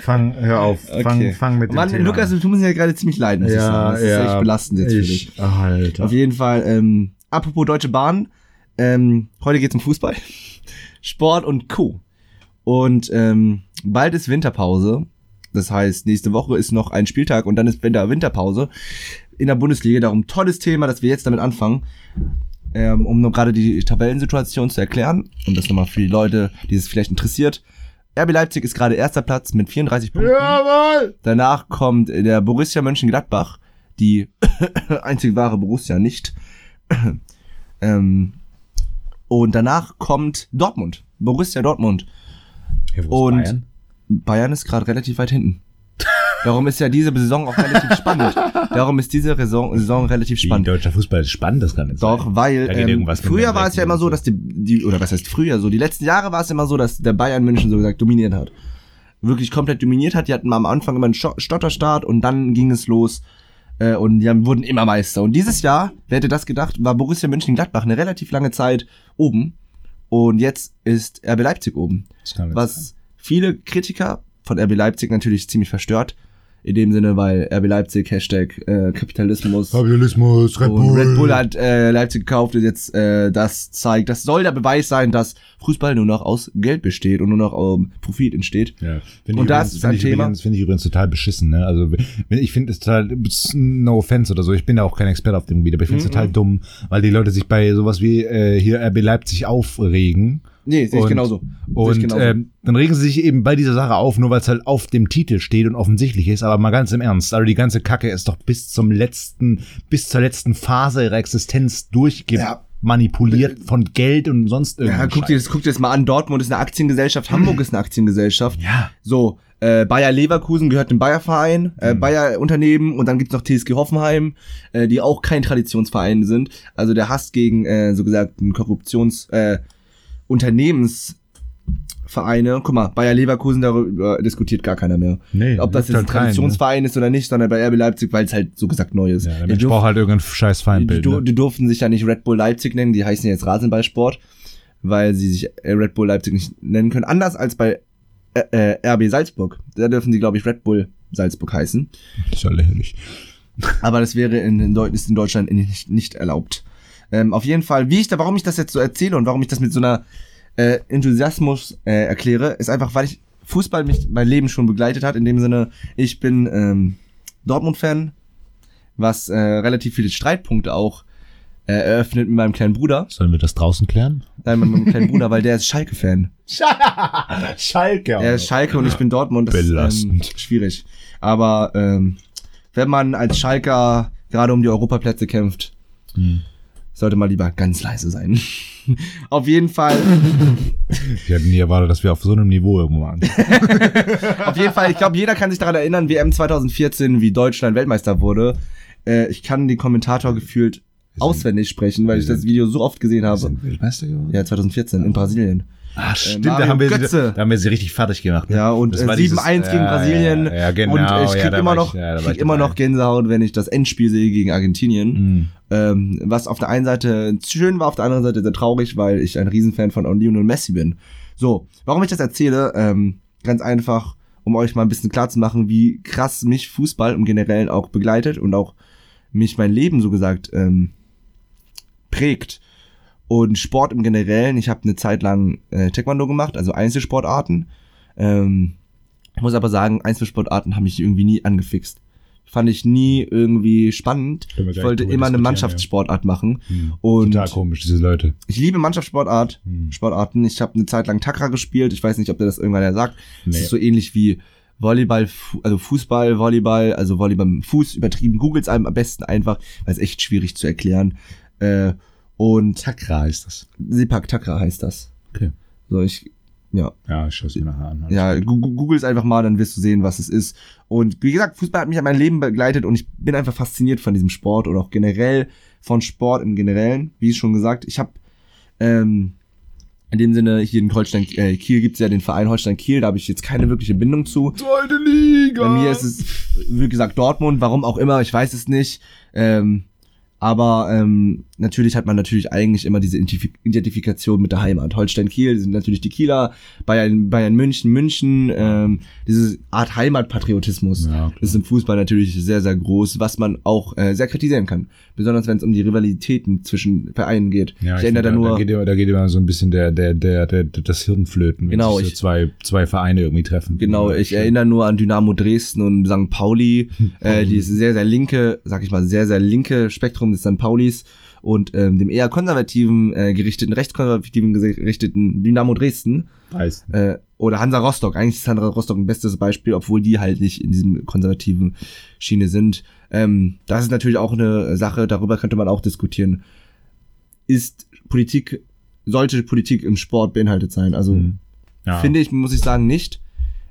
fang, hör auf, fang, Okay. fang mit dem Mann, Thema Lukas, an. du musst ja gerade ziemlich leid, muss ich sagen. Das ist echt belastend jetzt für dich. ich, Alter. Auf jeden Fall, ähm, apropos Deutsche Bahn, ähm, heute geht's um Fußball, Sport und Co. Und ähm, bald ist Winterpause. Das heißt, nächste Woche ist noch ein Spieltag und dann ist Winter Winterpause in der Bundesliga. Darum tolles Thema, dass wir jetzt damit anfangen, ähm, um nur gerade die Tabellensituation zu erklären. Und das nochmal für die Leute, die es vielleicht interessiert. RB Leipzig ist gerade erster Platz mit 34 Punkten. Jawohl! Danach kommt der Borussia Mönchengladbach, die einzig wahre Borussia nicht. ähm, und danach kommt Dortmund, Borussia Dortmund. Ja, wo ist Und Bayern? Bayern ist gerade relativ weit hinten. Darum ist ja diese Saison auch relativ spannend. Darum ist diese Saison, Saison relativ Wie, spannend. deutscher Fußball ist spannend, das kann nicht Doch, sein. weil ähm, früher war es ja immer so, dass die, die, oder was heißt früher so, die letzten Jahre war es immer so, dass der Bayern München so gesagt dominiert hat. Wirklich komplett dominiert hat. Die hatten am Anfang immer einen Stotterstart und dann ging es los äh, und die haben, wurden immer Meister. Und dieses Jahr, wer hätte das gedacht, war Borussia Mönchengladbach eine relativ lange Zeit oben und jetzt ist RB Leipzig oben. Das kann nicht sein. Viele Kritiker von RB Leipzig natürlich ziemlich verstört. In dem Sinne, weil RB Leipzig, Hashtag äh, Kapitalismus. Kapitalismus, Red Bull. Red Bull hat äh, Leipzig gekauft und jetzt äh, das zeigt, das soll der Beweis sein, dass Fußball nur noch aus Geld besteht und nur noch ähm, Profit entsteht. Ja. Find Und das übrigens- ist ein Thema. Übrigens, finde ich übrigens total beschissen. Ne? Also ich finde es total, no offense oder so, ich bin da auch kein Experte auf dem Gebiet, aber ich finde es Mhm. total dumm, weil die Leute sich bei sowas wie äh, hier RB Leipzig aufregen. Nee, sehe ich Und- genauso. Sehe ich Und genauso. ähm, dann regen sie sich eben bei dieser Sache auf, nur weil es halt auf dem Titel steht und offensichtlich ist, aber mal ganz im Ernst, also die ganze Kacke ist doch bis zum letzten, bis zur letzten Phase ihrer Existenz durchgemanipuliert von Geld und sonst ja, irgendwas. guck dir, das, guck dir das mal an. Dortmund ist eine Aktiengesellschaft, Hamburg ist eine Aktiengesellschaft. Ja. So, äh, Bayer Leverkusen gehört dem Bayer-Verein, äh, Mhm. Bayer-Unternehmen und dann gibt's noch TSG Hoffenheim, äh, die auch kein Traditionsverein sind. Also der Hass gegen, äh, so gesagt, ein Korruptions-, äh, Unternehmensvereine. Guck mal, Bayer Leverkusen, darüber diskutiert gar keiner mehr. Nee, Ob das jetzt ein halt keinen, ne? Traditionsverein ist oder nicht, sondern bei RB Leipzig, weil es halt so gesagt neu ist. Ja, der Die Mensch braucht halt irgendein scheiß die, Feindbild. du, ne? die durften sich ja nicht Red Bull Leipzig nennen, die heißen jetzt Rasenballsport, weil sie sich äh, Red Bull Leipzig nicht nennen können. Anders als bei äh, äh, RB Salzburg. Da dürfen sie, glaube ich, Red Bull Salzburg heißen. Das ist ja lächerlich. Aber das wäre in, in, ist in Deutschland nicht, nicht erlaubt. Ähm, auf jeden Fall, wie ich da, warum ich das jetzt so erzähle und warum ich das mit so einer äh, Enthusiasmus äh, erkläre, ist einfach, weil ich Fußball mich mein Leben schon begleitet hat. In dem Sinne, ich bin ähm, Dortmund-Fan, was äh, relativ viele Streitpunkte auch äh, eröffnet mit meinem kleinen Bruder. Sollen wir das draußen klären? Nein, mit meinem kleinen Bruder, weil der ist Schalke-Fan. Schalke. Er ist Schalke und ich bin Dortmund. Das ist ähm, Belastend. schwierig. Aber ähm, wenn man als Schalker gerade um die Europaplätze kämpft, Hm. Sollte man lieber ganz leise sein. Auf jeden Fall, Ich hätte nie erwartet, dass wir auf so einem Niveau irgendwo waren. auf jeden Fall, ich glaube, jeder kann sich daran erinnern, WM 2014, wie Deutschland Weltmeister wurde. Äh, ich kann den Kommentator gefühlt auswendig sprechen, weil ich das Video so oft gesehen habe. sind Weltmeister geworden? Ja, 2014 in Brasilien. Ah, stimmt, Mario da, haben wir Götze. sie, da haben wir sie richtig fertig gemacht. ne? Ja, und äh, war 7-1 dieses- gegen ja, Brasilien. Ja, ja genau. und ich ja, krieg da immer noch, ich, ja, krieg immer noch Gänsehaut, wenn ich das Endspiel sehe gegen Argentinien. Mhm. Ähm, was auf der einen Seite schön war, auf der anderen Seite sehr traurig, weil ich ein Riesenfan von Lionel Messi bin. So, warum ich das erzähle? Ähm, ganz einfach, um euch mal ein bisschen klar zu machen, wie krass mich Fußball im Generellen auch begleitet und auch mich mein Leben so gesagt ähm, prägt. Und Sport im Generellen, ich habe eine Zeit lang äh, Taekwondo gemacht, also Einzelsportarten. Ähm, ich muss aber sagen, Einzelsportarten haben mich irgendwie nie angefixt. fand ich nie irgendwie spannend. Ich wollte immer eine Mannschaftssportart machen. Hm. Und Total komisch, diese Leute. ich liebe Mannschaftssportart, Hm. Sportarten. Ich habe eine Zeit lang Takra gespielt. Ich weiß nicht, ob der das irgendwann ja sagt. Es Nee. ist so ähnlich wie Volleyball, also Fußball, Volleyball, also Volleyball mit Fuß übertrieben. Googles einem am besten einfach, weil es echt schwierig zu erklären. Äh, und Takra ist das. Sepak Takra heißt das. Okay. So, ich, ja, Ja, ich schaue es mir nachher an. ja, google es einfach mal, dann wirst du sehen, was es ist. Und wie gesagt, Fußball hat mich an mein Leben begleitet und ich bin einfach fasziniert von diesem Sport oder auch generell von Sport im Generellen. Wie schon gesagt, ich habe ähm, in dem Sinne hier in Holstein äh, Kiel gibt's ja den Verein Holstein Kiel, da habe ich jetzt keine wirkliche Bindung zu. Zweite Liga! Bei mir ist es, wie gesagt, Dortmund, warum auch immer, ich weiß es nicht. Ähm, aber ähm, natürlich hat man natürlich eigentlich immer diese Identif Identifikation mit der Heimat. Holstein Kiel sind natürlich die Kieler, Bayern, Bayern München, München, ähm, diese Art Heimatpatriotismus Ja, ist im Fußball natürlich sehr, sehr groß, was man auch äh, sehr kritisieren kann. Besonders wenn es um die Rivalitäten zwischen Vereinen geht. Ja, ich ich erinnere da nur. Da geht, immer, da geht immer so ein bisschen der, der, der, der, das Hirnflöten, wenn Genau, sich so ich- zwei, zwei Vereine irgendwie treffen. Genau, ich erinnere nur an Dynamo Dresden und St. Pauli, äh, die ist sehr, sehr linke, sag ich mal, sehr, sehr linke Spektrum des St. Paulis und ähm, dem eher konservativen, äh, gerichteten, rechtskonservativen gerichteten Dynamo Dresden Weiß. äh, oder Hansa Rostock. Eigentlich ist Hansa Rostock ein bestes Beispiel, obwohl die halt nicht in diesem konservativen Schiene sind. Ähm, das ist natürlich auch eine Sache, darüber könnte man auch diskutieren. Ist Politik, sollte Politik im Sport beinhaltet sein? Also Mhm. Ja. Finde ich, muss ich sagen, nicht.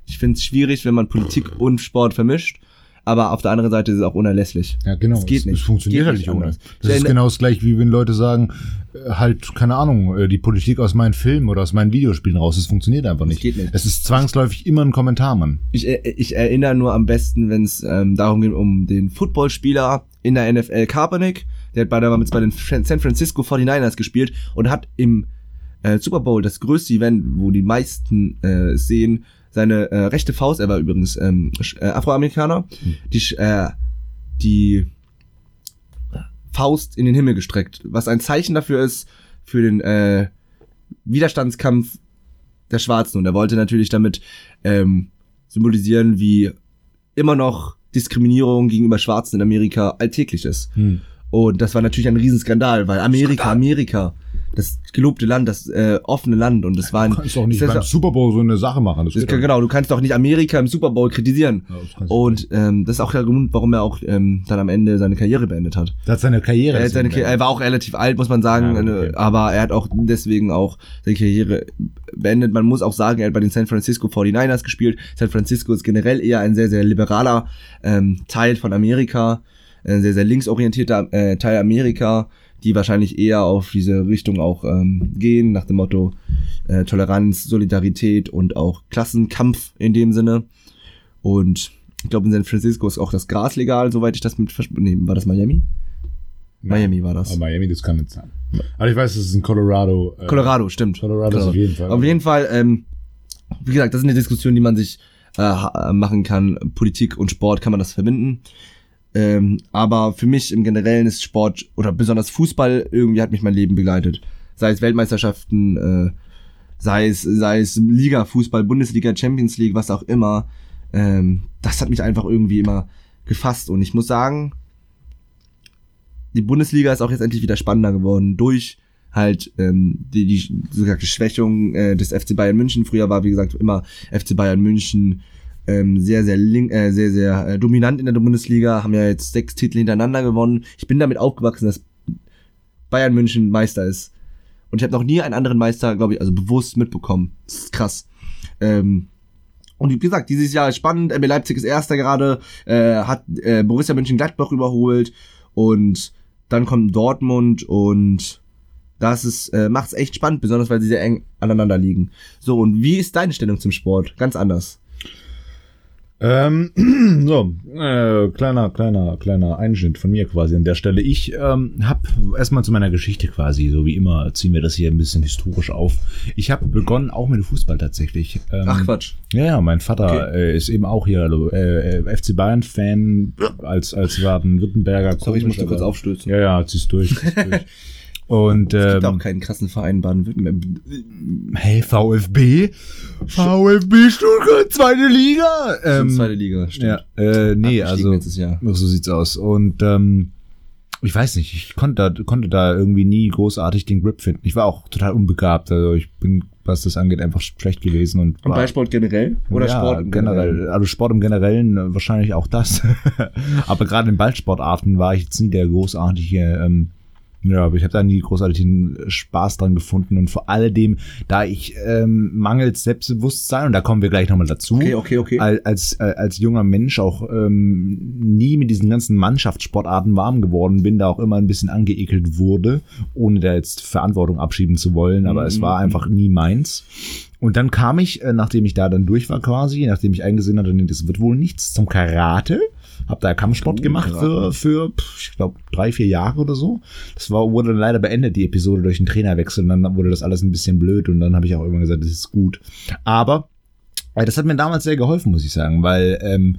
Ich finde es schwierig, wenn man Politik und Sport vermischt. Aber auf der anderen Seite ist es auch unerlässlich. Ja, genau. Es geht es, nicht. Es funktioniert Geht halt nicht ohne. Das ist genau das gleiche, wie wenn Leute sagen, äh, halt, keine Ahnung, äh, die Politik aus meinen Filmen oder aus meinen Videospielen raus. Es funktioniert einfach nicht. geht nicht. Es ist zwangsläufig immer ein Kommentar, Mann. Ich, äh, ich erinnere nur am besten, wenn es ähm, darum geht, um den Footballspieler in der NFL Kaepernick. Der hat bei, mit bei den San Francisco 49ers gespielt und hat im äh, Super Bowl, das größte Event, wo die meisten äh, es sehen, seine äh, rechte Faust, er war übrigens ähm, äh, Afroamerikaner, die, Sch- äh, die Faust in den Himmel gestreckt, was ein Zeichen dafür ist, für den äh, Widerstandskampf der Schwarzen. Und er wollte natürlich damit ähm, symbolisieren, wie immer noch Diskriminierung gegenüber Schwarzen in Amerika alltäglich ist. Und das war natürlich ein Riesenskandal, weil Amerika, Amerika, das gelobte Land, das äh, offene Land und das war ein... Du kannst doch nicht beim Super Bowl so eine Sache machen. Das das, genau, du kannst doch nicht Amerika im Super Bowl kritisieren. Ja, Und ähm, das ist auch der Grund, warum er auch ähm, dann am Ende seine Karriere beendet hat. Das hat seine Karriere. Er, hat seine, er war auch relativ alt, muss man sagen, Ja, okay. aber er hat auch deswegen auch seine Karriere beendet. Man muss auch sagen, er hat bei den San Francisco 49ers gespielt. San Francisco ist generell eher ein sehr, sehr liberaler ähm, Teil von Amerika, ein sehr, sehr linksorientierter äh, Teil Amerika, die wahrscheinlich eher auf diese Richtung auch ähm, gehen, nach dem Motto äh, Toleranz, Solidarität und auch Klassenkampf in dem Sinne. Und ich glaube, in San Francisco ist auch das Gras legal, soweit ich das mit... Nee, war das Miami? Miami war das. Aber Miami, das kann nicht sein. Aber ich weiß, es ist in Colorado. äh, Colorado, stimmt. Colorado ist auf jeden Fall. Auf jeden Fall, ähm, wie gesagt, das ist eine Diskussion, die man sich äh, ha- machen kann. Politik und Sport kann man das verbinden. Ähm, aber für mich im Generellen ist Sport oder besonders Fußball irgendwie hat mich mein Leben begleitet. Sei es Weltmeisterschaften, äh, sei es, sei es Liga, Fußball, Bundesliga, Champions League, was auch immer. Ähm, das hat mich einfach irgendwie immer gefasst. Und ich muss sagen, die Bundesliga ist auch jetzt endlich wieder spannender geworden durch halt ähm, die, die sogar Schwächung äh, des FC Bayern München. Früher war, wie gesagt, immer FC Bayern München ähm, sehr, sehr link, äh, sehr, sehr äh, dominant in der Bundesliga, haben ja jetzt sechs Titel hintereinander gewonnen. Ich bin damit aufgewachsen, dass Bayern München Meister ist. Und ich habe noch nie einen anderen Meister, glaube ich, also bewusst mitbekommen. Das ist krass. Ähm, und wie gesagt, dieses Jahr ist spannend. RB Leipzig ist Erster gerade, äh, hat äh, Borussia Mönchengladbach überholt und dann kommt Dortmund und das ist äh, macht's echt spannend, besonders weil sie sehr eng aneinander liegen. So und wie ist deine Stellung zum Sport? Ganz anders. Ähm, so, äh, kleiner, kleiner, kleiner Einschnitt von mir quasi an der Stelle. Ich ähm, habe erstmal zu meiner Geschichte quasi, so wie immer, ziehen wir das hier ein bisschen historisch auf. Ich habe begonnen auch mit dem Fußball tatsächlich. Ähm, Ach Quatsch. Ja, ja, mein Vater Okay. äh, ist eben auch hier äh, äh, FC Bayern-Fan als, als Baden-Württemberger. Sorry, ich musste kurz aufstößen. Ja, ja, zieh's durch. Zieh's durch. Und Es gibt auch ähm, keinen krassen Verein Baden-Württemberg. hey, VfB? VfB Stuttgart, zweite Liga? Ähm, zweite Liga, ja, äh, nee, also so sieht's aus. Und ähm, ich weiß nicht, ich konnte da, konnte da irgendwie nie großartig den Grip finden. Ich war auch total unbegabt. Also ich bin, was das angeht, einfach schlecht gewesen. Und, Und war- Ballsport generell? Oder ja, Sport im generell? Also Sport im Generellen wahrscheinlich auch das. aber gerade in Ballsportarten war ich jetzt nie der großartige, ähm, ja, aber ich habe da nie großartigen Spaß dran gefunden und vor alledem, da ich ähm, mangels Selbstbewusstsein, und da kommen wir gleich nochmal dazu, Okay, okay, okay. als, als, äh, als junger Mensch auch ähm, nie mit diesen ganzen Mannschaftssportarten warm geworden bin, da auch immer ein bisschen angeekelt wurde, ohne da jetzt Verantwortung abschieben zu wollen, aber es war einfach nie meins. Und dann kam ich, äh, nachdem ich da dann durch war quasi, nachdem ich eingesehen hatte, nee, das wird wohl nichts, zum Karate. Hab da Kampfsport gemacht für, für ich glaube, drei, vier Jahre oder so. Das war, wurde dann leider beendet, die Episode, durch einen Trainerwechsel. Und dann wurde das alles ein bisschen blöd und dann habe ich auch irgendwann gesagt, das ist gut. Aber äh, das hat mir damals sehr geholfen, muss ich sagen, weil ähm,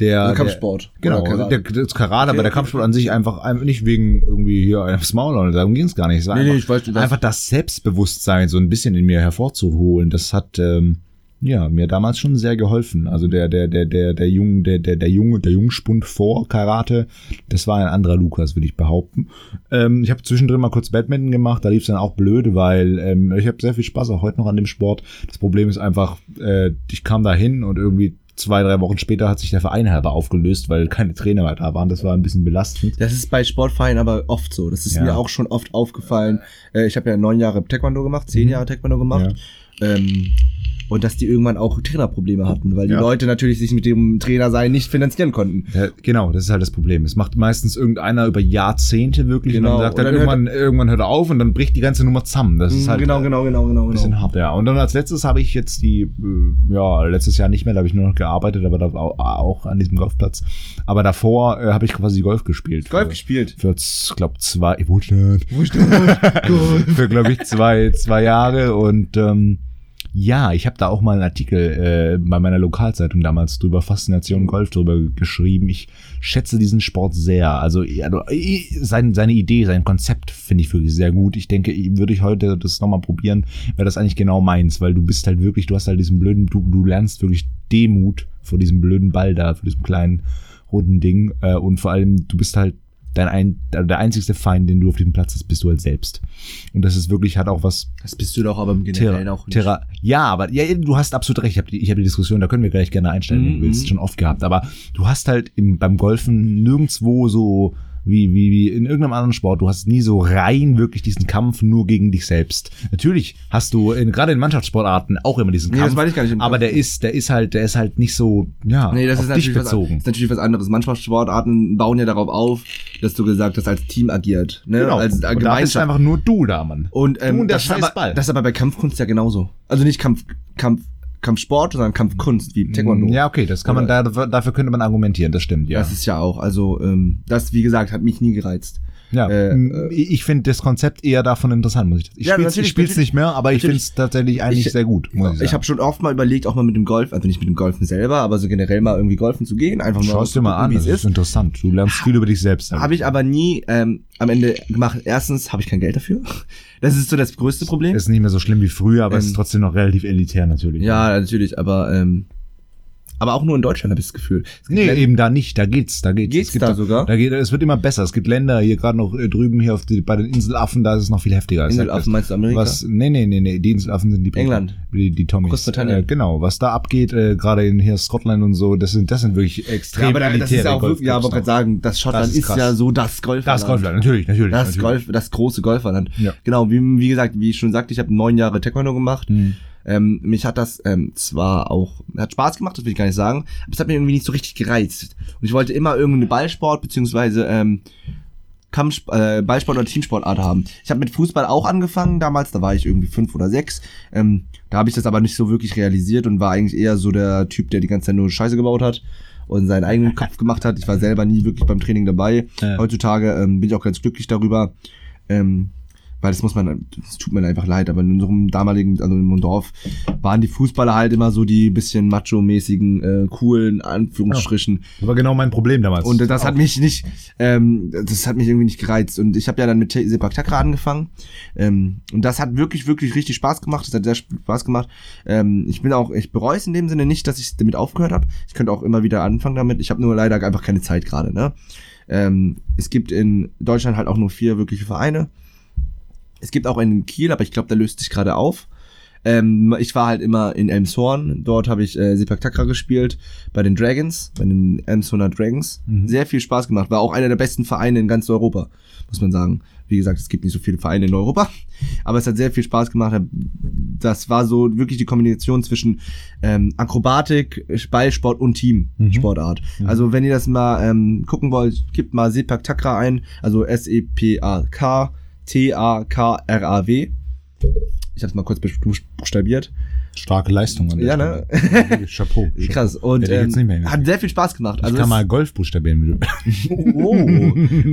der, der Kampfsport. Genau, Oder Karate. der, das Karate, Okay, aber der. Kampfsport an sich einfach, einfach nicht wegen irgendwie hier aufs Maul oder darum ging es gar nicht. Es war Nee, nee, einfach, ich weiß, einfach das Selbstbewusstsein so ein bisschen in mir hervorzuholen. Das hat ähm, ja mir damals schon sehr geholfen. Also der der der der der Junge der der der Junge der Jungspund vor Karate, das war ein anderer Lukas, würde ich behaupten. Ähm, ich habe zwischendrin mal kurz Badminton gemacht, da lief es dann auch blöd, weil ähm, ich habe sehr viel Spaß auch heute noch an dem Sport. Das Problem ist einfach, äh, ich kam da hin und irgendwie zwei, drei Wochen später hat sich der Verein halber aufgelöst, weil keine Trainer mehr da waren. Das war ein bisschen belastend. Das ist bei Sportvereinen aber oft so. Das ist Ja. mir auch schon oft aufgefallen. Äh, ich habe ja neun Jahre Taekwondo gemacht, zehn Mhm. Jahre Taekwondo gemacht. Ähm, und dass die irgendwann auch Trainerprobleme hatten, weil die Ja. Leute natürlich sich mit dem Trainer sein nicht finanzieren konnten. Ja, genau, das ist halt das Problem. Es macht meistens irgendeiner über Jahrzehnte wirklich Genau, und dann sagt und dann dann irgendwann, irgendwann hört er auf und dann bricht die ganze Nummer zusammen. Das ist halt genau, genau, genau, genau, ein bisschen genau. hart, ja. Und dann als letztes habe ich jetzt die, äh, ja, letztes Jahr nicht mehr, da habe ich nur noch gearbeitet, aber da auch, an diesem Golfplatz. Aber davor äh, habe ich quasi Golf gespielt. Golf Für- gespielt. Für, glaube zwei, Wohlstand. für, glaube ich, zwei, zwei Jahre und ähm, ja, ich habe da auch mal einen Artikel äh, bei meiner Lokalzeitung damals drüber, Faszination Golf drüber geschrieben. Ich schätze diesen Sport sehr. Also, äh, sein, seine Idee, sein Konzept finde ich wirklich sehr gut. Ich denke, würde ich heute das nochmal probieren, wäre das eigentlich genau meins, weil du bist halt wirklich, du hast halt diesen blöden, du, du lernst wirklich Demut vor diesem blöden Ball da, vor diesem kleinen runden Ding äh, und vor allem, du bist halt dein ein, der einzigste Feind, den du auf diesem Platz hast, bist du halt selbst. Und das ist wirklich, hat auch was Das bist du doch aber im Generellen auch nicht. Ja, aber ja, du hast absolut recht. Ich habe die, ich hab die Diskussion, da können wir gleich gerne einstellen, wenn du Mhm. willst, schon oft gehabt. Aber du hast halt im, beim Golfen nirgendwo so wie, wie, wie in irgendeinem anderen Sport. Du hast nie so rein wirklich diesen Kampf nur gegen dich selbst. Natürlich hast du in, gerade in Mannschaftssportarten auch immer diesen Nee, Kampf. das meine ich gar nicht aber der ist, der ist halt, der ist halt nicht so, ja, Nee, das auf ist dich natürlich, was, bezogen. ist natürlich was anderes. Manchmal Sportarten bauen ja darauf auf, dass du gesagt hast, als Team agiert. Ne? Genau. Als und da bist Gemeinschaft. einfach nur du da, Mann. Und, ähm, Du und der das, ist scheiß aber, Ball. das ist aber bei Kampfkunst ja genauso. Also nicht Kampf, Kampf, Kampfsport, sondern Kampfkunst, wie Taekwondo. Ja, okay, das kann man, Oder- da, dafür könnte man argumentieren, das stimmt, ja. Das ist ja auch, also ähm, das, wie gesagt, hat mich nie gereizt. Ja, Äh, m, ich finde das Konzept eher davon interessant, muss ich Ich Ja, spiel's natürlich. nicht mehr, aber ich finde es tatsächlich eigentlich Ich- sehr gut, muss ich sagen. Ich habe schon oft mal überlegt, auch mal mit dem Golf, also nicht mit dem Golfen selber, aber so generell mal irgendwie golfen zu gehen, einfach mal Schau es dir mal an, das es ist interessant. Du lernst viel über dich selbst. Habe ich aber nie ähm, am Ende gemacht. Erstens habe ich kein Geld dafür. Das ist so das größte Problem. ist nicht mehr so schlimm wie früher, aber es Ähm, ist trotzdem noch relativ elitär natürlich. Ja, natürlich, aber ähm, aber auch nur in Deutschland habe ich das Gefühl. Nee, Länder- eben da nicht, da geht's, da geht's. Geht's es da sogar? Da geht, es wird immer besser. Es gibt Länder, hier gerade noch äh, drüben hier auf die, bei den Inselaffen, da ist es noch viel heftiger. Inselaffen, meinst du Amerika? Was, nee, nee, nee, nee, die Inselaffen sind die England. Die, die Tommys. Großbritannien. Äh, genau, was da abgeht, äh, gerade in hier Scotland und so, das sind, das sind wirklich extrem ja, aber da- das ist ja auch wirklich, ja, aber gerade sagen, das Schottland Das ist ist, ja so das Golferland. Das Golfland, natürlich, natürlich. Das natürlich. Golf, das große Golferland. Ja. Genau, wie, wie gesagt, wie ich schon sagte, ich habe neun Jahre Taekwondo gemacht. Hm. Ähm, mich hat das ähm, zwar auch, hat Spaß gemacht, das will ich gar nicht sagen, aber es hat mir irgendwie nicht so richtig gereizt. Und ich wollte immer irgendeinen Ballsport beziehungsweise ähm, Kampf, äh, Ballsport oder Teamsportart haben. Ich habe mit Fußball auch angefangen damals, da war ich irgendwie fünf oder sechs. Ähm, da habe ich das aber nicht so wirklich realisiert und war eigentlich eher so der Typ, der die ganze Zeit nur Scheiße gebaut hat und seinen eigenen Kopf gemacht hat. Ich war selber nie wirklich beim Training dabei. Ja. Heutzutage ähm, bin ich auch ganz glücklich darüber. Ähm, weil das muss man, das tut mir einfach leid, aber in unserem damaligen, also in unserem Dorf, waren die Fußballer halt immer so die bisschen macho-mäßigen, äh, coolen, Anführungsstrichen. Das war genau mein Problem damals. Und das hat mich nicht, ähm, das hat mich irgendwie nicht gereizt. Und ich habe ja dann mit Sepak Takra angefangen. Ähm, und das hat wirklich, wirklich richtig Spaß gemacht. Das hat sehr Spaß gemacht. Ähm, ich bin auch, ich bereue es in dem Sinne nicht, dass ich damit aufgehört habe. Ich könnte auch immer wieder anfangen damit. Ich habe nur leider einfach keine Zeit gerade. Ne? Ähm, es gibt in Deutschland halt auch nur vier wirkliche Vereine. Es gibt auch einen in Kiel, aber ich glaube, der löst sich gerade auf. Ähm, ich war halt immer in Elmshorn. Dort habe ich äh, Sepak Takra gespielt bei den Dragons, bei den Elmshorner Dragons. Mhm. Sehr viel Spaß gemacht. War auch einer der besten Vereine in ganz Europa, muss man sagen. Wie gesagt, es gibt nicht so viele Vereine in Europa, aber es hat sehr viel Spaß gemacht. Das war so wirklich die Kombination zwischen ähm, Akrobatik, Ballsport und Teamsportart. Mhm. Also wenn ihr das mal ähm, gucken wollt, gebt mal Sepak Takra ein, also S-E-P-A-K T-A-K-R-A-W. Ich habe es mal kurz buchstabiert. Starke Leistung an der Ja, ne? Stelle. Chapeau. Krass. Und Hätte ich jetzt nicht mehr ähm, hat sehr viel Spaß gemacht. Ich Also kann es- mal Golf buchstabieren. Wow.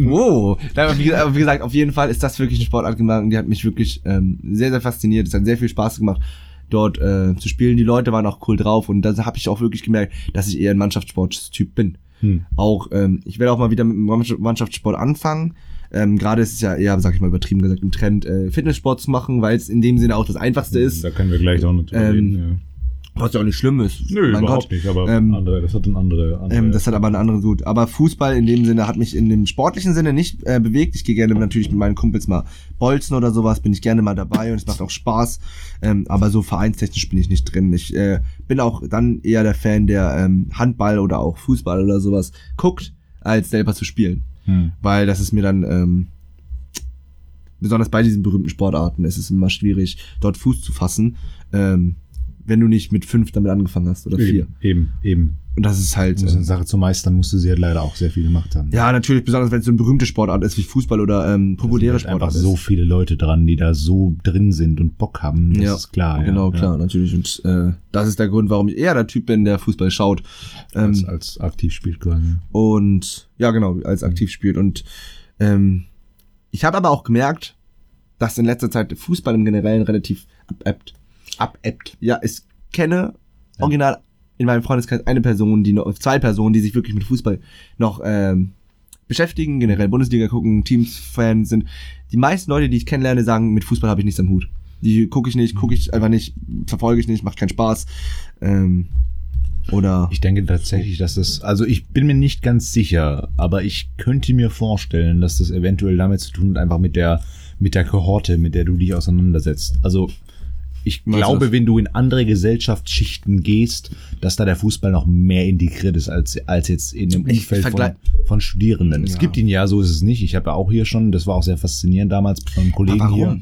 wow. Nein, wie, aber wie gesagt, auf jeden Fall ist das wirklich eine Sportart gemacht, die hat mich wirklich ähm, sehr, sehr fasziniert. Es hat sehr viel Spaß gemacht, dort äh, zu spielen. Die Leute waren auch cool drauf und da habe ich auch wirklich gemerkt, dass ich eher ein Mannschaftssporttyp bin. Hm. Auch, ähm, ich werde auch mal wieder mit dem Mannschaft- Mannschaftssport anfangen. Ähm, Gerade ist es ja eher, sag ich mal übertrieben gesagt, im Trend, äh, Fitnesssport zu machen, weil es in dem Sinne auch das Einfachste ist. Da können wir gleich auch noch drüber Ähm, reden. Ja. Was ja auch nicht schlimm ist. Nö, mein überhaupt Gott. nicht, aber Ähm, andere, das hat eine andere. andere Ähm, das hat aber einen anderen Sud. Aber Fußball in dem Sinne hat mich in dem sportlichen Sinne nicht äh, bewegt. Ich gehe gerne natürlich mit meinen Kumpels mal bolzen oder sowas, bin ich gerne mal dabei und es macht auch Spaß. Ähm, aber so vereinstechnisch bin ich nicht drin. Ich äh, bin auch dann eher der Fan, der ähm, Handball oder auch Fußball oder sowas guckt, als selber zu spielen. Hm. Weil das ist mir dann, ähm, besonders bei diesen berühmten Sportarten, ist es immer schwierig, dort Fuß zu fassen, ähm, wenn du nicht mit fünf damit angefangen hast oder vier. Eben, eben, eben. Und das ist halt. Um so äh, eine Sache zu meistern, musste sie halt leider auch sehr viel gemacht haben. Ja, natürlich, besonders wenn es so eine berühmte Sportart ist wie Fußball oder ähm, populäre Da sind halt Sportart einfach so viele Leute dran, die da so drin sind und Bock haben. Das Ja, ist klar. Genau, ja. klar, natürlich. Und äh, das ist der Grund, warum ich eher der Typ bin, der Fußball schaut. Ja. Als, Ähm, als aktiv spielt quasi. und ja, genau, als aktiv spielt. Und ähm, ich habe aber auch gemerkt, dass in letzter Zeit Fußball im Generellen relativ abebbt. Abebbt. Ja, ich kenne Ja. original in meinem Freundeskreis eine Person, die noch, zwei Personen, die sich wirklich mit Fußball noch ähm, beschäftigen, generell Bundesliga gucken, Teams-Fan sind. Die meisten Leute, die ich kennenlerne, sagen, mit Fußball habe ich nichts am Hut. Die gucke ich nicht, gucke ich einfach nicht, verfolge ich nicht, macht keinen Spaß. Ähm, oder Ich denke tatsächlich, dass das, also ich bin mir nicht ganz sicher, aber ich könnte mir vorstellen, dass das eventuell damit zu tun hat, einfach mit der, mit der Kohorte, mit der du dich auseinandersetzt. Also ich Meinst glaube, das? wenn du in andere Gesellschaftsschichten gehst, dass da der Fußball noch mehr integriert ist als, als jetzt in dem Umfeld von, von Studierenden. Es Ja. gibt ihn ja, so ist es nicht. Ich habe ja auch hier schon, das war auch sehr faszinierend damals von einem Kollegen warum? hier.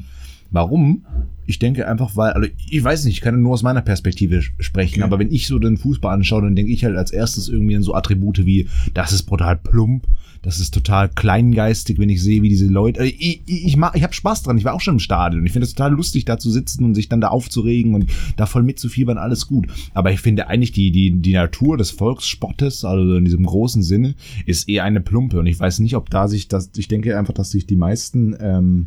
Warum? Ich denke einfach, weil, also ich weiß nicht, ich kann nur aus meiner Perspektive sprechen, Okay. aber wenn ich so den Fußball anschaue, dann denke ich halt als erstes irgendwie an so Attribute wie, das ist brutal plump, das ist total kleingeistig, wenn ich sehe, wie diese Leute, also ich, ich, ich, ich habe Spaß dran, ich war auch schon im Stadion, ich finde es total lustig, da zu sitzen und sich dann da aufzuregen und da voll mitzufiebern, alles gut. Aber ich finde eigentlich die, die, die Natur des Volkssportes, also in diesem großen Sinne, ist eher eine Plumpe und ich weiß nicht, ob da sich das, ich denke einfach, dass sich die meisten, ähm,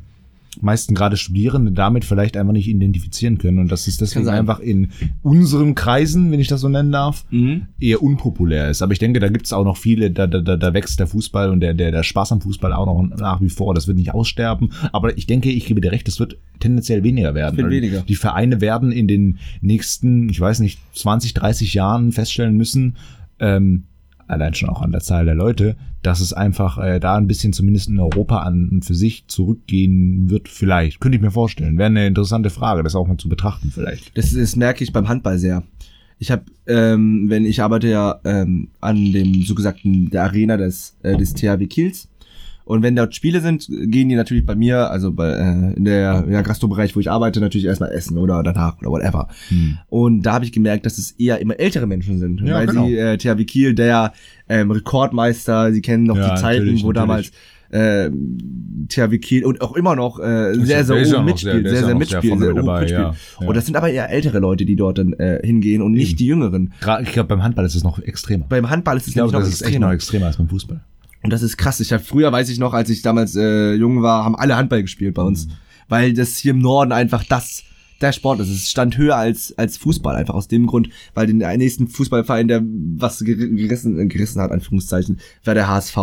meisten gerade Studierende damit vielleicht einfach nicht identifizieren können und dass es deswegen einfach in unseren Kreisen, wenn ich das so nennen darf, Mhm. eher unpopulär ist. Aber ich denke, da gibt es auch noch viele, da, da, da, wächst der Fußball und der, der, der Spaß am Fußball auch noch nach wie vor. Das wird nicht aussterben. Aber ich denke, ich gebe dir recht, es wird tendenziell weniger werden. Und weniger. Die Vereine werden in den nächsten, ich weiß nicht, 20, 30 Jahren feststellen müssen, ähm, allein schon auch an der Zahl der Leute, dass es einfach äh, da ein bisschen zumindest in Europa an und für sich zurückgehen wird, vielleicht. Könnte ich mir vorstellen. Wäre eine interessante Frage, das auch mal zu betrachten vielleicht. Das, das merke ich beim Handball sehr. Ich habe, ähm, wenn ich arbeite ja ähm, an dem so gesagten der Arena des äh, des THW Kiels und wenn dort Spiele sind, gehen die natürlich bei mir, also bei äh, in der ja, Gastrobereich, wo ich arbeite, natürlich erstmal essen oder danach oder whatever. Hm. Und da habe ich gemerkt, dass es eher immer ältere Menschen sind, Ja, weil genau. sie äh, THW Kiel, der ähm, Rekordmeister, sie kennen noch Ja, die Zeiten, wo natürlich. damals äh, THW Kiel und auch immer noch äh, sehr, sehr oben noch mitspielt, sehr- sehr, noch mitspielt, sehr oben mitspielt. Und das sind aber eher ältere Leute, die dort dann äh, hingehen und nicht Eben. die Jüngeren. Ich glaube, beim Handball ist es noch extremer. Beim Handball ist es Ich glaube, nämlich das noch ist echt extremer. noch extremer als beim Fußball. Und das ist krass. Ich hab, früher weiß ich noch, als ich damals äh, jung war, haben alle Handball gespielt bei uns. weil das hier im Norden einfach das der Sport ist. Es stand höher als, als Fußball, einfach aus dem Grund, weil den nächsten Fußballverein, der was ger- gerissen, äh, gerissen hat, Anführungszeichen, war der HSV,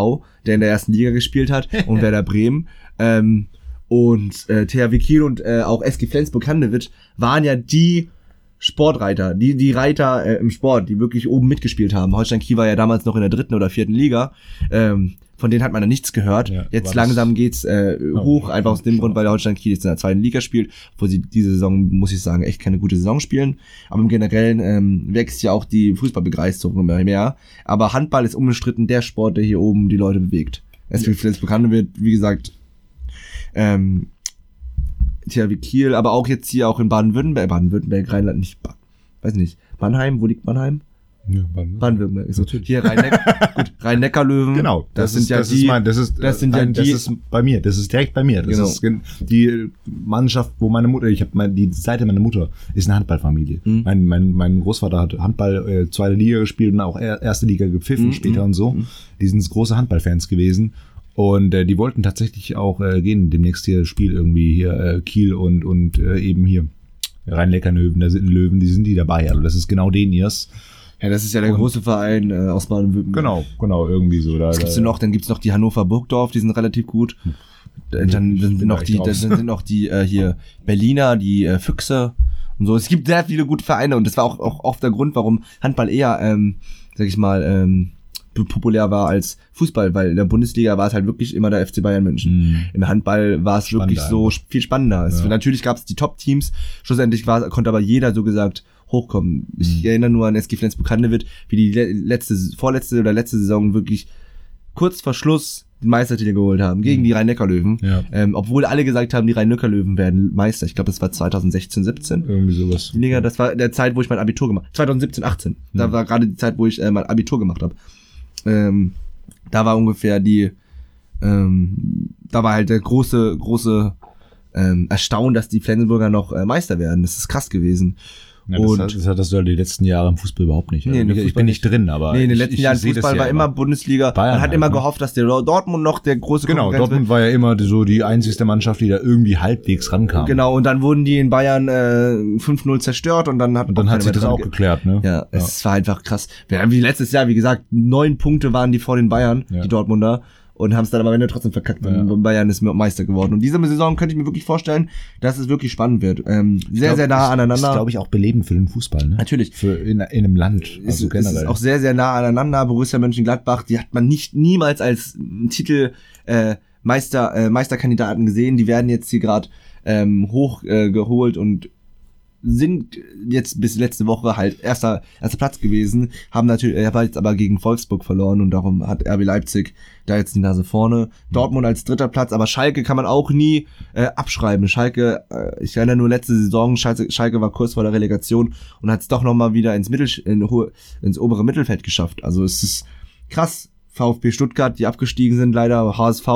der in der ersten Liga gespielt hat, und Werder Bremen. Ähm, und äh, THW Kiel und äh, auch SG Flensburg-Handewitt waren ja die Sportreiter, die, die Reiter äh, im Sport, die wirklich oben mitgespielt haben. Holstein Kiel war ja damals noch in der dritten oder vierten Liga. Ähm, von denen hat man ja nichts gehört. Ja, jetzt langsam geht's äh, hoch, einfach aus dem. Grund, weil der Holstein Kiel jetzt in der zweiten Liga spielt, wo sie diese Saison, muss ich sagen, echt keine gute Saison spielen. Aber im Generellen ähm, wächst ja auch die Fußballbegeisterung immer mehr. Aber Handball ist unbestritten der Sport, der hier oben die Leute bewegt. Es wird vielleicht bekannt wird, wie gesagt, ähm, THW Kiel, aber auch jetzt hier auch in Baden-Württemberg, Baden-Württemberg, Rheinland, nicht, ba weiß nicht, Mannheim, wo liegt Mannheim? Ja, Baden- Baden-Württemberg. ist so. Hier Rhein-Neckar-Löwen. Genau, das, ist, sind ja das die, ist mein, das ist, das sind ja nein, das die- ist bei mir, das ist direkt bei mir. Das Genau. ist die Mannschaft, wo meine Mutter, ich habe mein, die Seite meiner Mutter ist eine Handballfamilie. Mhm. Mein, mein, mein Großvater hat Handball äh, zweite Liga gespielt und auch er- erste Liga gepfiffen Mhm, später mhm, und so. Die sind große Handballfans gewesen. Und äh, die wollten tatsächlich auch äh, gehen, demnächst hier Spiel irgendwie hier äh, Kiel und und äh, eben hier Rhein-Leckern-Löwen, da sind Löwen, die sind die dabei. Also das ist genau den ihrs. ja, das ist ja der Und- große Verein äh, aus Baden-Württemberg. Genau, genau, irgendwie so. Da, Was gibt's denn noch? Dann gibt's noch die Hannover Burgdorf, die sind relativ gut. Dann, dann Ich sind noch die, dann sind noch die äh, hier Berliner, die äh, Füchse und so. Es gibt sehr viele gute Vereine und das war auch, auch oft der Grund, warum Handball eher, ähm, sag ich mal, ähm, populär war als Fußball, weil in der Bundesliga war es halt wirklich immer der FC Bayern München. Mhm. Im Handball war es wirklich Spannender so sp- viel spannender. Ja. Natürlich gab es die Top-Teams, schlussendlich war, konnte aber jeder so gesagt hochkommen. Ich Mhm. erinnere nur an SG Flensburg-Handewitt, wie die le letzte, vorletzte oder letzte Saison wirklich kurz vor Schluss den Meistertitel geholt haben gegen Mhm. die Rhein-Neckar-Löwen. Ja. Ähm, obwohl alle gesagt haben, die Rhein-Neckar-Löwen werden Meister. Ich glaube, das war 2016, 17. Irgendwie sowas. Die Liga, das war der Zeit, wo ich mein Abitur gemacht 2017, 18. Da Mhm. war gerade die Zeit, wo ich äh, mein Abitur gemacht habe. Ähm, da war ungefähr die, ähm, da war halt der große, große ähm, Erstaunen, dass die Flensburger noch äh, Meister werden. Das ist krass gewesen. Ja, das, Und- hat- das hattest du ja die letzten Jahre im Fußball überhaupt nicht. Nee, Also ich, ich bin nicht drin, aber nee, in den letzten ich Jahren Fußball ja war immer Bundesliga. Bayern Man hat halt, immer ne? gehofft, dass der Dortmund noch der große Genau, Konkurrenz Dortmund war ja immer so die einzigste Mannschaft, die da irgendwie halbwegs rankam. Genau, und dann wurden die in Bayern äh, 5-0 zerstört und dann hat Und dann hat sich das auch ge- geklärt, ne? Ja, es war einfach krass. Wir haben wie letztes Jahr, wie gesagt, neun Punkte waren die vor den Bayern, Ja. die Dortmunder, und haben es dann aber am Ende trotzdem verkackt. Ja. Bayern ist Meister geworden. Und diese Saison könnte ich mir wirklich vorstellen, dass es wirklich spannend wird. Ähm, sehr, glaub, sehr nah ist- aneinander. Ist, glaube ich, auch belebend für den Fußball, ne? Natürlich. Für in, in einem Land, ist, also es generell. ist auch sehr, sehr nah aneinander. Borussia Mönchengladbach, die hat man nicht niemals als Titel äh, Meister, äh, Meisterkandidaten gesehen. Die werden jetzt hier gerade ähm, hochgeholt äh, und sind jetzt bis letzte Woche halt erster, erster Platz gewesen, haben natürlich, er hat jetzt aber gegen Wolfsburg verloren und darum hat RB Leipzig da jetzt die Nase vorne. Dortmund als dritter Platz, aber Schalke kann man auch nie äh, abschreiben. Schalke, äh, ich erinnere nur letzte Saison, Schalke, Schalke war kurz vor der Relegation und hat es doch nochmal wieder ins Mittel, in, hohe- ins obere Mittelfeld geschafft. Also es ist krass. VfB Stuttgart, die abgestiegen sind, leider HSV,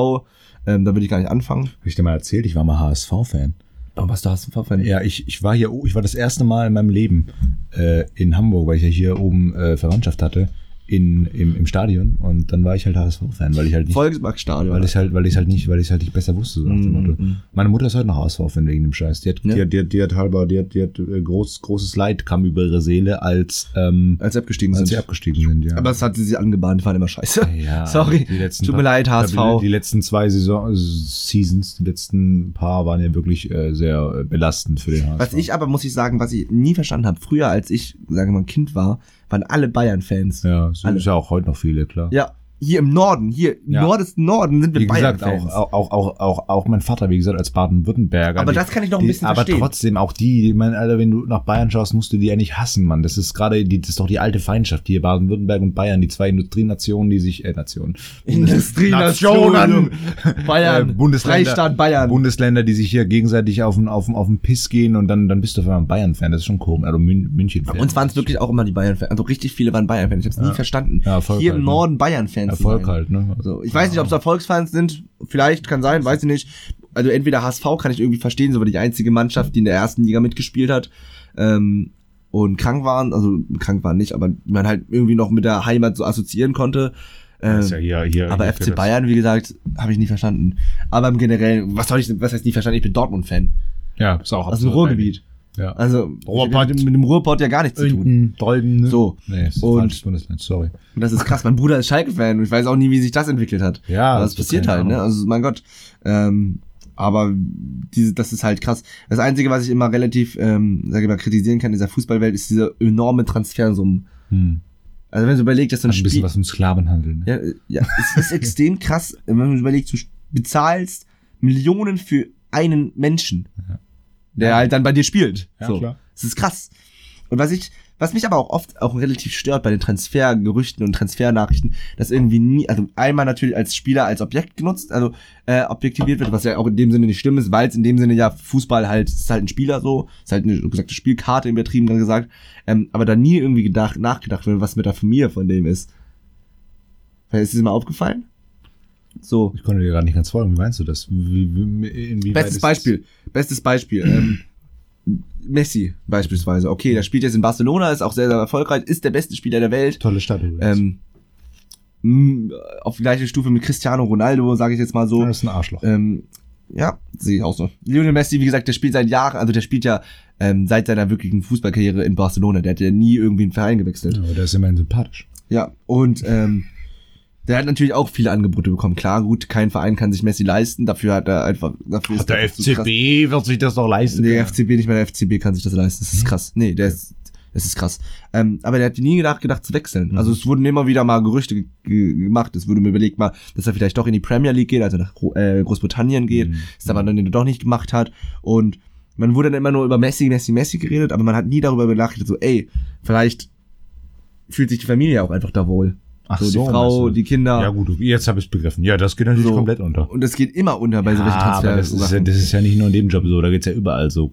ähm, da will ich gar nicht anfangen. Hab ich dir mal erzählt, ich war mal HSV-Fan. Aber was du hast du Ja, ich, ich war hier, oh, ich war das erste Mal in meinem Leben äh, in Hamburg, weil ich ja hier oben äh, Verwandtschaft hatte, in, im, im Stadion. Und dann war ich halt HSV-Fan, weil ich halt nicht, Volksparkstadion. weil ich halt, weil ich halt nicht, weil ich halt nicht besser wusste. So nach dem Mm, Motto. mm. Meine Mutter ist heute noch HSV-Fan wegen dem Scheiß. Die hat, Ja. die, hat, die, hat, die hat halber, die hat, die hat äh, groß, großes Leid kam über ihre Seele, als, ähm, als sie abgestiegen als sind. sie abgestiegen sind, ja. Aber es hat sie sich angebahnt, die waren immer scheiße. ja, Sorry. Die letzten Tut mir leid, HSV. Die letzten zwei Saison, Seasons, die letzten paar waren ja wirklich äh, sehr äh, belastend für den HSV. Was ich aber, muss ich sagen, was ich nie verstanden habe, früher als ich, sagen wir mal, Kind war, waren alle Bayern-Fans. ja, so Alle. ja auch heute noch viele, klar. Ja, hier im Norden, hier im Ja. nordesten Norden sind wir Wie gesagt, Bayern-Fans. auch, auch, auch, auch, auch mein Vater, wie gesagt, als Baden-Württemberger. Aber die- das kann ich noch ein die, bisschen Aber verstehen. trotzdem, auch die, ich meine, Alter, wenn du nach Bayern schaust, musst du die ja nicht hassen, Mann. Das ist gerade, die, das ist doch die alte Feindschaft hier, Baden-Württemberg und Bayern, die zwei Industrienationen, die sich, äh, Nationen. Industrienationen. Bayern, Äh, Bundesländer, Freistaat Bayern. Bundesländer, die sich hier gegenseitig auf den, auf den, auf den Piss gehen und dann, dann bist du auf einmal ein Bayern-Fan. Das ist schon komisch. Also Mün München-Fan. Bei uns waren es wirklich auch immer die Bayern-Fans. Also richtig viele waren Bayern-Fans. Ich habe es nie verstanden. Ja, hier im? Norden Bayern-Fans. Erfolg halt, ne? Also, ich weiß nicht, ob es Erfolgsfans sind. Vielleicht, kann sein, weiß ich nicht. Also entweder HSV kann ich irgendwie verstehen, so war die einzige Mannschaft, die in der ersten Liga mitgespielt hat. Ähm, und krank waren, also krank waren nicht, aber man halt irgendwie noch mit der Heimat so assoziieren konnte. Ist ja hier, hier, aber hier FC Bayern, wie gesagt, habe ich nie verstanden. Aber im Generellen, was soll ich, was heißt nie verstanden? Ich bin Dortmund-Fan. Ja, ist auch Aus dem absurd Ruhrgebiet. Ja. Also, Ruhrpott. mit, mit dem Ruhrpott ja gar nichts zu tun. Dolden, ne? So. Nee, ist Und- Bundesland, sorry. Und das ist krass. Mein Bruder ist Schalke-Fan und ich weiß auch nie, wie sich das entwickelt hat. Ja, Aber das passiert halt, ne? Ahnung. Also, mein Gott. Ähm, aber diese, das ist halt krass. Das Einzige, was ich immer relativ, ähm, sage ich mal, kritisieren kann in dieser Fußballwelt, ist diese enorme Transfersummen. Hm. Also wenn du überlegst, dass so ein Ein bisschen Spiel... was von Sklavenhandel, ne? Ja, ja, es ist extrem krass, wenn man überlegt, du bezahlst Millionen für einen Menschen, Ja. Der halt dann bei dir spielt. Ja, so. klar. Das ist krass. Und was ich, was mich aber auch oft auch relativ stört bei den Transfergerüchten und Transfernachrichten, dass irgendwie nie, also einmal natürlich als Spieler als Objekt genutzt, also äh, objektiviert wird, was ja auch in dem Sinne nicht schlimm ist, weil es in dem Sinne ja Fußball halt, ist halt ein Spieler so, ist halt eine gesagte Spielkarte übertrieben dann gesagt, ähm, aber da nie irgendwie gedacht, nachgedacht wird, was mit der Familie von dem ist. Ist dir das mal aufgefallen? So. Ich konnte dir gerade nicht ganz folgen. Wie meinst du das? Wie, Bestes Beispiel. Bestes Beispiel. Ähm, Messi beispielsweise. Okay, der spielt jetzt in Barcelona, ist auch sehr, sehr erfolgreich, ist der beste Spieler der Welt. Das tolle Stadt übrigens. Ähm, mh, auf gleiche Stufe mit Cristiano Ronaldo, sage ich jetzt mal so. Ja, das ist ein Arschloch. Ähm, ja, sehe ich auch so. Lionel Messi, wie gesagt, der spielt seit Jahren, also der spielt ja ähm, seit seiner wirklichen Fußballkarriere in Barcelona. Der hat ja nie irgendwie einen Verein gewechselt. Ja, aber der ist immerhin sympathisch. Ja, und ähm, der hat natürlich auch viele Angebote bekommen. Klar, gut, kein Verein kann sich Messi leisten. Dafür hat er einfach. Dafür ist er einfach zu krass. wird sich das doch leisten. Nee, FCB nicht mehr, der FCB kann sich das leisten. Das ist krass. Nee, der ist, das ist krass. Ähm, aber der hat nie gedacht, gedacht zu wechseln. Mhm. Also es wurden immer wieder mal Gerüchte ge ge gemacht. Es wurde mir überlegt mal, dass er vielleicht doch in die Premier League geht, also nach äh, Großbritannien geht. Mhm. Ist aber dann doch nicht gemacht hat. Und man wurde dann immer nur über Messi, Messi, Messi geredet, aber man hat nie darüber nachgedacht, so, ey, vielleicht fühlt sich die Familie auch einfach da wohl. Ach so, so, die Frau, die Kinder. Ja gut, jetzt habe ich es begriffen. Ja, das geht natürlich So. komplett unter. Und das geht immer unter bei solchen Ja, aber das ist, ja, das ist ja nicht nur in dem Job so, da geht's ja überall so.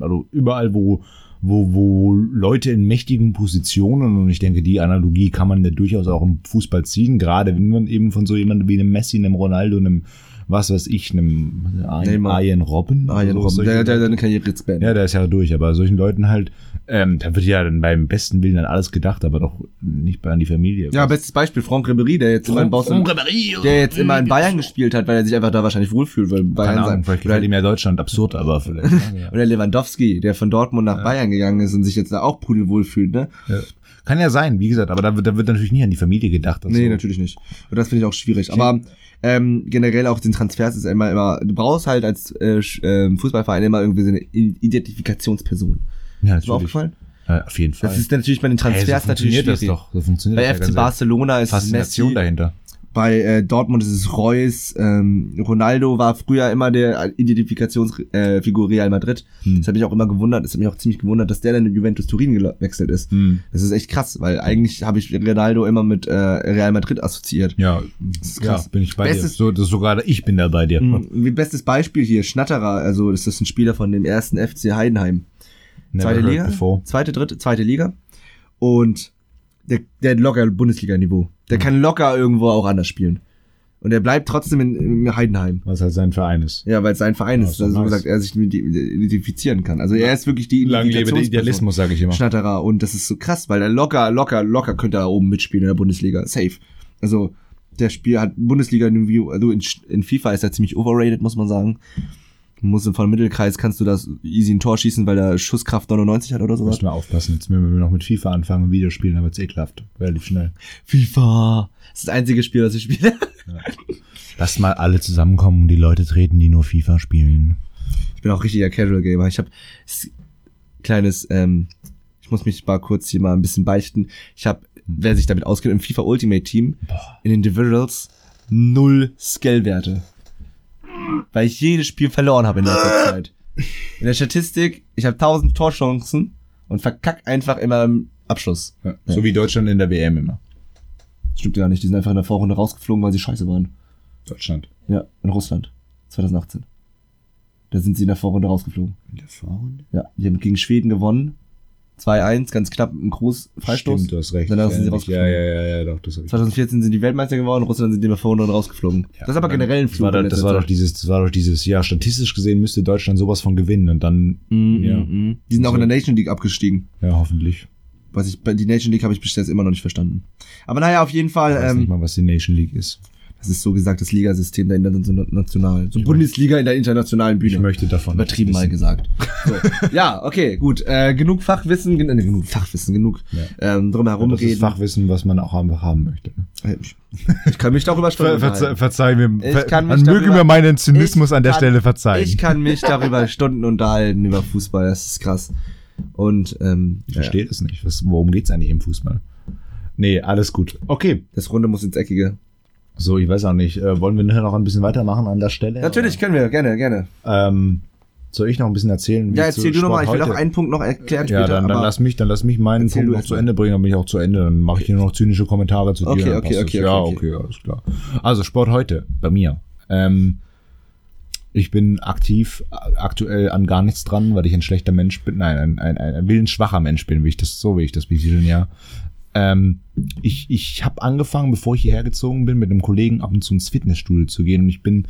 Also überall, wo, wo, wo Leute in mächtigen Positionen, und ich denke, die Analogie kann man ja durchaus auch im Fußball ziehen, gerade wenn man eben von so jemandem wie einem Messi, einem Ronaldo, einem, was weiß ich, einem. Arjen Robben. Ja, so, Robben. der, der, seine Karriere jetzt beendet. Ja, der ist ja durch, aber solchen Leuten halt, ähm, da wird ja dann beim besten Willen an alles gedacht, aber doch nicht bei an die Familie. Ja, bestes Beispiel, Franck Ribéry, der jetzt immer in Barcelona, der jetzt immer in Bayern gespielt hat, weil er sich einfach da wahrscheinlich wohlfühlt, weil Bayern Keine Ahnung, sein, vielleicht gefällt ihm ja Deutschland absurd, aber vielleicht. ja. oder Lewandowski, der von Dortmund nach Bayern gegangen ist und sich jetzt da auch pudelwohl fühlt, ne? Ja. Kann ja sein, wie gesagt, aber da wird, da wird natürlich nie an die Familie gedacht. und Nee, natürlich nicht. Und das finde ich auch schwierig. Aber ähm, generell auch den Transfers ist immer immer, du brauchst halt als äh, ähm, Fußballverein immer irgendwie so eine Identifikationsperson. Ja, Ist natürlich. aufgefallen? Ja, auf jeden Fall. Das ist natürlich bei den hey, Transfers so natürlich funktioniert das schwierig. doch. So funktioniert Bei FC Barcelona ist es Faszination Messi, dahinter. Bei äh, Dortmund ist es Reus. Ähm, Ronaldo war früher immer der Identifikationsfigur äh, Real Madrid. Hm. Das hat mich auch immer gewundert. Das hat mich auch ziemlich gewundert, dass der dann in Juventus Turin gewechselt ist. Hm. Das ist echt krass, weil eigentlich habe ich Ronaldo immer mit äh, Real Madrid assoziiert. Ja, ist ja, krass. bin ich bei Bestes- dir. So, das sogar ich bin da bei dir. Mhm. Wie bestes Beispiel hier, Schnatterer, also das ist ein Spieler von dem ersten FC Heidenheim. Never Zweite Liga? before. Zweite, dritte, zweite Liga. Und der, der hat locker Bundesliga-Niveau. Der kann locker irgendwo auch anders spielen. Und er bleibt trotzdem in, in Heidenheim. Was halt sein Verein ist. Ja, weil es sein Verein Ja, ist, also, so gesagt, er sich mit identifizieren kann. Also er ist wirklich die Lang lebe der. Idealismus, sage ich immer. Schnatterer. Und das ist so krass, weil er locker, locker, locker könnte er da oben mitspielen in der Bundesliga. Safe. Also der Spiel hat Bundesliga-Niveau, also in, in FIFA ist er ziemlich overrated, muss man sagen. Musst im Mittelkreis kannst du das easy ein Tor schießen, weil er Schusskraft 99 hat oder sowas. Müssen wir aufpassen. Jetzt, wenn wir noch mit FIFA anfangen und Videospielen, dann wird's ekelhaft. Relativ schnell. FIFA. Das ist das einzige Spiel, was ich spiele. Lasst mal alle zusammenkommen und die Leute treten, die nur FIFA spielen. Ich bin auch richtiger Casual Gamer. Ich habe kleines, ähm, ich muss mich mal kurz hier mal ein bisschen beichten. Ich habe, wer sich damit auskennt, im FIFA Ultimate Team in den Individuals null Skillwerte. Weil ich jedes Spiel verloren habe in letzter Zeit. In der Statistik, ich habe 1000 Torchancen und verkack einfach immer im Abschluss. Ja. So wie Deutschland in der WM immer. Stimmt gar nicht, die sind einfach in der Vorrunde rausgeflogen, weil sie scheiße waren. Deutschland. Ja, in Russland. 2018. Da sind sie in der Vorrunde rausgeflogen. In der Vorrunde? Ja, die haben gegen Schweden gewonnen. 2-1, ganz knapp im Groß Freistoß. Stimmt, du hast recht. Danach sind sie ja, rausgeflogen. ja, ja, ja, doch, das hab ich 2014 sind die Weltmeister geworden, Russland sind in der Vorrunde rausgeflogen. Ja, das ist aber und generell ein das war, Flug. doch, das war doch dieses, das war doch dieses, ja, statistisch gesehen müsste Deutschland sowas von gewinnen und dann, Mhm, ja. mhm. Die sind auch in der Nation League abgestiegen. ja, hoffentlich. Was ich die Nation League habe ich bis jetzt immer noch nicht verstanden. Aber naja, auf jeden Fall. Ich weiß Ähm, nicht mal, was die Nation League ist. Das ist so gesagt das Ligasystem der internationalen, so Bundesliga in der internationalen Bühne. Ich möchte davon Übertrieben mal gesagt. So. ja, okay, gut. Äh, genug Fachwissen, gen äh, genug Fachwissen, genug ähm, drum herum Das ist reden. Fachwissen, was man auch einfach haben möchte. ne? Ich, ich kann mich darüber Stunden Ver, verze unterhalten. verzeih mir. Ich Ver kann mich man möge darüber- mir meinen Zynismus Ich an der kann- Stelle verzeihen. Ich kann mich darüber Stunden unterhalten über Fußball, das ist krass. Und ähm, Ich ja, verstehe das nicht. Was, worum geht's eigentlich im Fußball? Nee, alles gut. Okay. das Runde muss ins Eckige. So, ich weiß auch nicht. Äh, wollen wir nachher noch ein bisschen weitermachen an der Stelle? Natürlich können wir, gerne, gerne. Ähm, soll ich noch ein bisschen erzählen? wie Ja, erzähl du nochmal, ich will noch einen Punkt noch erklären Ja, später. dann, dann aber- lass mich, dann lass mich meinen Punkt noch zu. Ende bringen, dann bin ich auch zu Ende. Dann mache ich hier noch zynische Kommentare zu dir. Okay, dann okay, okay, das. Ja, okay, okay, alles klar. Also Sport heute bei mir. Ähm, ich bin aktiv äh, aktuell an gar nichts dran, weil ich ein schlechter Mensch bin. Nein, ein, ein, ein, ein willensschwacher Mensch bin, wie ich das so wie ich das betiteln, ja. Ähm, ich ich habe angefangen, bevor ich hierher gezogen bin, mit einem Kollegen ab und zu ins Fitnessstudio zu gehen und ich bin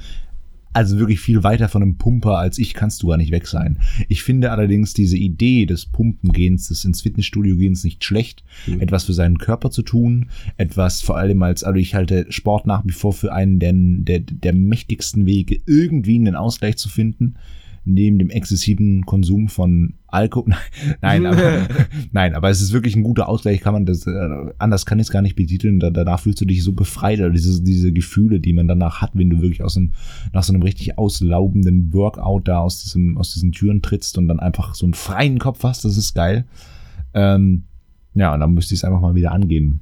also wirklich viel weiter von einem Pumper als ich kannst du gar nicht weg sein. Ich finde allerdings diese Idee des Pumpengehens, des ins Fitnessstudio gehens nicht schlecht, Mhm. etwas für seinen Körper zu tun, etwas vor allem als, also ich halte Sport nach wie vor für einen der, der, der mächtigsten Wege, irgendwie einen Ausgleich zu finden, neben dem exzessiven Konsum von Alkohol. Nein, aber, nein, aber es ist wirklich ein guter Ausgleich, kann man das, äh, anders kann ich es gar nicht betiteln, da, danach fühlst du dich so befreit, oder diese, diese Gefühle, die man danach hat, wenn du wirklich aus einem, nach so einem richtig auslaubenden Workout da aus diesem, aus diesen Türen trittst und dann einfach so einen freien Kopf hast, das ist geil. Ähm, ja, und dann müsste ich es einfach mal wieder angehen.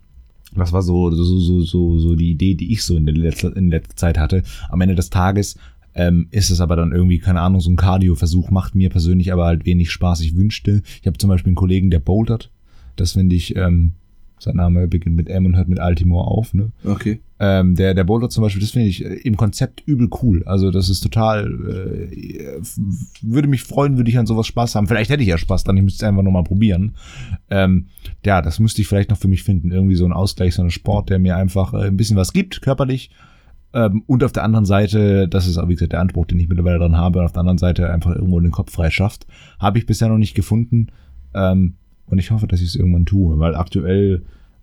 Das war so, so, so, so, so die Idee, die ich so in der letzter, in letzter Zeit hatte. Am Ende des Tages ähm, ist es aber dann irgendwie, keine Ahnung, so ein Cardio-Versuch, macht mir persönlich aber halt wenig Spaß. Ich wünschte, ich habe zum Beispiel einen Kollegen, der bouldert. Das finde ich, ähm, sein Name beginnt mit M und hört mit Altimore auf, ne? Okay. Ähm, der, der Boulder zum Beispiel, das finde ich äh, im Konzept übel cool. Also das ist total, äh, würde mich freuen, würde ich an sowas Spaß haben. Vielleicht hätte ich ja Spaß dann, ich müsste es einfach nochmal probieren. Ähm, ja, das müsste ich vielleicht noch für mich finden. Irgendwie so ein Ausgleich, so ein Sport, der mir einfach äh, ein bisschen was gibt, körperlich. Ähm, und auf der anderen Seite, das ist wie gesagt der Anspruch, den ich mittlerweile dran habe, auf der anderen Seite einfach irgendwo den Kopf frei schafft. Habe ich bisher noch nicht gefunden. Ähm, und ich hoffe, dass ich es irgendwann tue, weil aktuell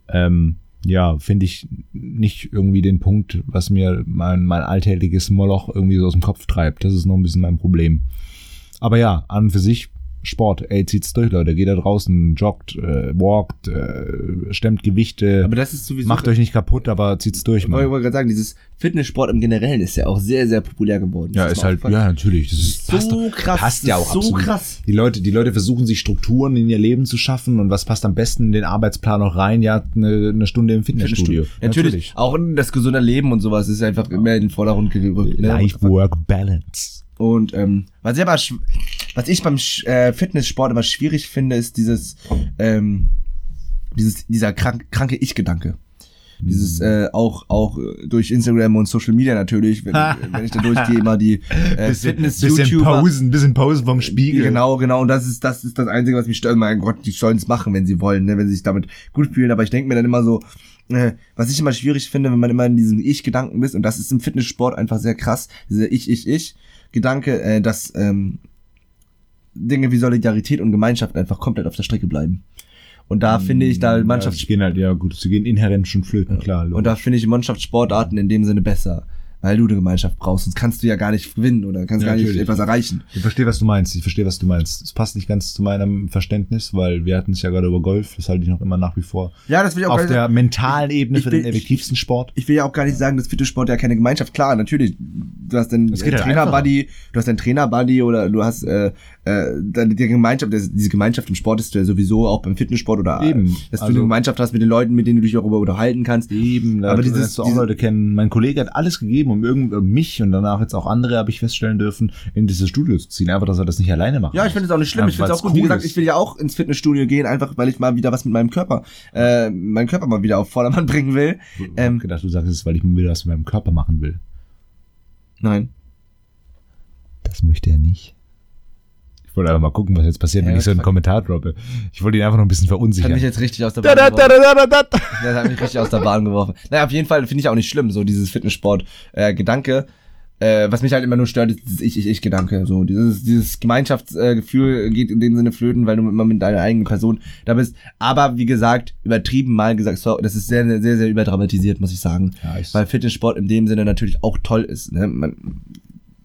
ähm, ja, finde ich nicht irgendwie den Punkt, was mir mein, mein alltägliches Moloch irgendwie so aus dem Kopf treibt. Das ist noch ein bisschen mein Problem. Aber ja, an und für sich Sport, ey, zieht's durch, Leute. Geht da draußen, joggt, äh, walkt, äh, stemmt Gewichte, Aber das ist sowieso. macht euch nicht kaputt, aber zieht's durch, Ich wollte Mann. gerade sagen, dieses Fitnesssport im Generellen ist ja auch sehr, sehr populär geworden. Ja, ist halt, ja, natürlich. Das ist, So passt, krass, Passt das ja ist auch so absolut. krass. Die Leute, die Leute versuchen sich Strukturen in ihr Leben zu schaffen und was passt am besten in den Arbeitsplan noch rein? Ja, eine, eine Stunde im Fitnessstudio. Natürlich. Auch das gesunde Leben und sowas ist einfach immer in den Vordergrund gerückt. Ne? Life-Work-Balance. Und ähm, was ich aber, was ich beim äh, Fitnesssport immer schwierig finde, ist dieses, ähm, dieses, dieser krank, kranke Ich-Gedanke. Dieses äh, auch auch durch Instagram und Social Media natürlich, wenn, wenn ich da durchgehe, immer die äh, bisschen, bisschen Fitness-YouTuber. Pausen, bisschen Pausen vom Spiegel. Genau, genau. Und das ist, das ist das Einzige, was mich stört. Mein Gott, die sollen es machen, wenn sie wollen, ne, wenn sie sich damit gut fühlen. Aber ich denke mir dann immer so, äh, was ich immer schwierig finde, wenn man immer in diesem Ich-Gedanken ist, und das ist im Fitnesssport einfach sehr krass, dieser Ich, Ich, Ich Gedanke, äh, dass ähm, Dinge wie Solidarität und Gemeinschaft einfach komplett auf der Strecke bleiben. Und da finde ich da Ja, Mannschafts sie gehen halt, ja gut, sie gehen inhärent schon flöten, klar. und da finde ich Mannschaftssportarten in dem Sinne besser, weil du eine Gemeinschaft brauchst, sonst kannst du ja gar nicht gewinnen oder kannst Ja, gar nicht natürlich. etwas erreichen. ich verstehe, was du meinst. Ich verstehe, was du meinst. Es passt nicht ganz zu meinem Verständnis, weil wir hatten es ja gerade über Golf. Das halte ich noch immer nach wie vor Ja, das will ich auch auf nicht der mentalen Ebene ich für will- den effektivsten Sport. ich will ja auch gar nicht sagen, dass Fitnesssport ja keine Gemeinschaft. Klar, natürlich. Du hast einen Es geht halt Trainer-Buddy, du hast einen Trainer-Buddy oder du hast äh, äh, die Gemeinschaft, das- diese Gemeinschaft im Sport ist ja sowieso auch beim Fitnesssport oder Eben. dass du Also- eine Gemeinschaft hast mit den Leuten, mit denen du dich auch darüber unterhalten kannst. Eben, Aber dieses- du auch diese- Leute kennen. Mein Kollege hat alles gegeben, um irgend um mich und danach jetzt auch andere, habe ich feststellen dürfen, in dieses Studio zu ziehen. Einfach, dass er das nicht alleine macht. Ja, ich finde es auch nicht schlimm. ich Ja, finde es auch gut. Wie cool gesagt, ist. ich will ja auch ins Fitnessstudio gehen, einfach weil ich mal wieder was mit meinem Körper, äh, meinen Körper mal wieder auf Vordermann bringen will. Ich hab Ähm, gedacht, du sagst es, weil ich mir wieder was mit meinem Körper machen will. nein. Das möchte er nicht. Ich wollte einfach mal gucken, was jetzt passiert, wenn Ja, ich so einen. Kommentar droppe. Ich wollte ihn einfach noch ein bisschen Das hat verunsichern. mich jetzt richtig aus der Bahn da, geworfen. da, da, da, da. Das hat mich richtig aus der Bahn geworfen. Naja, auf jeden Fall finde ich auch nicht schlimm, so dieses Fitnesssport-Gedanke. äh, was mich halt immer nur stört, ist dieses Ich-Ich-Ich-Gedanke. So, dieses, dieses Gemeinschaftsgefühl geht in dem Sinne flöten, weil du immer mit deiner eigenen Person da bist. Aber wie gesagt, übertrieben mal gesagt, so, das ist sehr, sehr, sehr überdramatisiert, muss ich sagen. Ja, ich- weil Fitnesssport in dem Sinne natürlich auch toll ist. Ne? Man,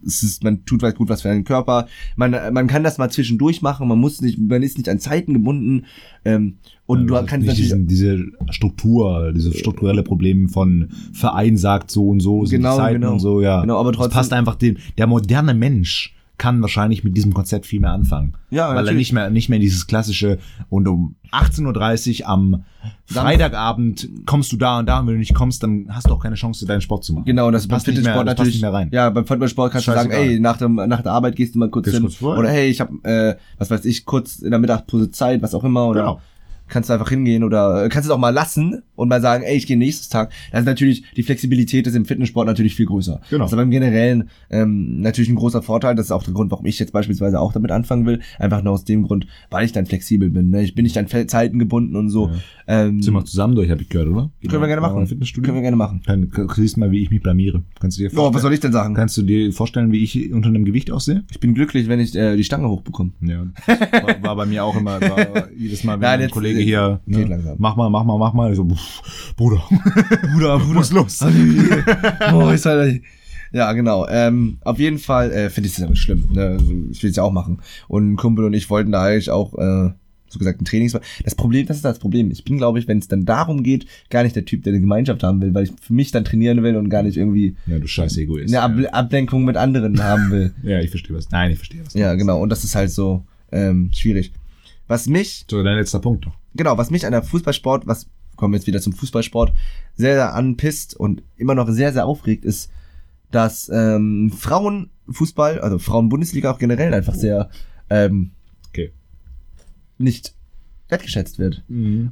es ist, man tut was gut was für den Körper. Man, man kann das mal zwischendurch machen. Man muss nicht, man ist nicht an Zeiten gebunden. Ähm, und du Also kannst nicht natürlich diesen, diese Struktur, diese strukturelle Probleme von Verein sagt so und so, sind Genau, die Zeiten genau. und so, ja. Genau, aber Das trotzdem- passt einfach dem, der moderne Mensch kann wahrscheinlich mit diesem Konzept viel mehr anfangen. Ja, Weil er natürlich. nicht mehr, nicht mehr dieses klassische und um 18.30 Uhr am Freitagabend kommst du da und da und wenn du nicht kommst, dann hast du auch keine Chance, deinen Sport zu machen. Genau, das, beim passt nicht mehr, Fitnesssport das passt natürlich. nicht mehr rein. Ja, beim Footballsport kannst du sagen, ey, nach, dem, nach der Arbeit gehst du mal kurz Gehst hin. kurz vor, oder hey, ich habe, äh, was weiß ich, kurz in der Mittagspause Zeit, was auch immer. Oder Genau. Kannst du einfach hingehen oder äh, kannst es auch mal lassen und mal sagen, ey, ich gehe nächstes Tag. Das ist natürlich, die Flexibilität ist im Fitnesssport natürlich viel größer. Genau. Das ist aber im Generellen ähm, natürlich ein großer Vorteil. Das ist auch der Grund, warum ich jetzt beispielsweise auch damit anfangen will. Einfach nur aus dem Grund, weil ich dann flexibel bin. Ne? Ich bin nicht an Zeiten gebunden und so. Ähm, Sind wir zusammen durch, habe ich gehört, oder? können wir gerne machen. Fitnessstudio. Können wir gerne machen. Dann siehst du mal, wie ich mich blamiere. Kannst du dir Oh, was soll ich denn sagen? Kannst du dir vorstellen, wie ich unter einem Gewicht aussehe? Ich bin glücklich, wenn ich äh, die Stange hochbekomme. Ja. War, war bei mir auch immer, war jedes Mal, wenn Nein, ein Kollege hier, geht ne, langsam. mach mal, mach mal, mach mal, ich so, pff, Bruder, Bruder, Bruder. muss los. oh, ist halt, ja, genau. Ähm, auf jeden Fall äh, finde ich das aber schlimm. Ne? Also, ich will es ja auch machen. Und ein Kumpel und ich wollten da eigentlich auch, äh, so gesagt, ein Trainings. Das Problem, das ist das Problem. Ich bin, glaube ich, wenn es dann darum geht, gar nicht der Typ, der eine Gemeinschaft haben will, weil ich für mich dann trainieren will und gar nicht irgendwie Ja, du scheiß Egoist. eine Ab Ablenkung mit anderen haben will. ja. ja, ich verstehe was. Nein, ich verstehe was. ja, genau. Und das ist halt so ähm, schwierig. Was mich So, dein letzter Punkt doch. Genau, was mich an der Fußballsport, was kommen wir jetzt wieder zum Fußballsport, sehr, sehr anpisst und immer noch sehr, sehr aufregt, ist, dass ähm, Frauenfußball, also Frauenbundesliga auch generell einfach sehr ähm, Okay. nicht wertgeschätzt wird.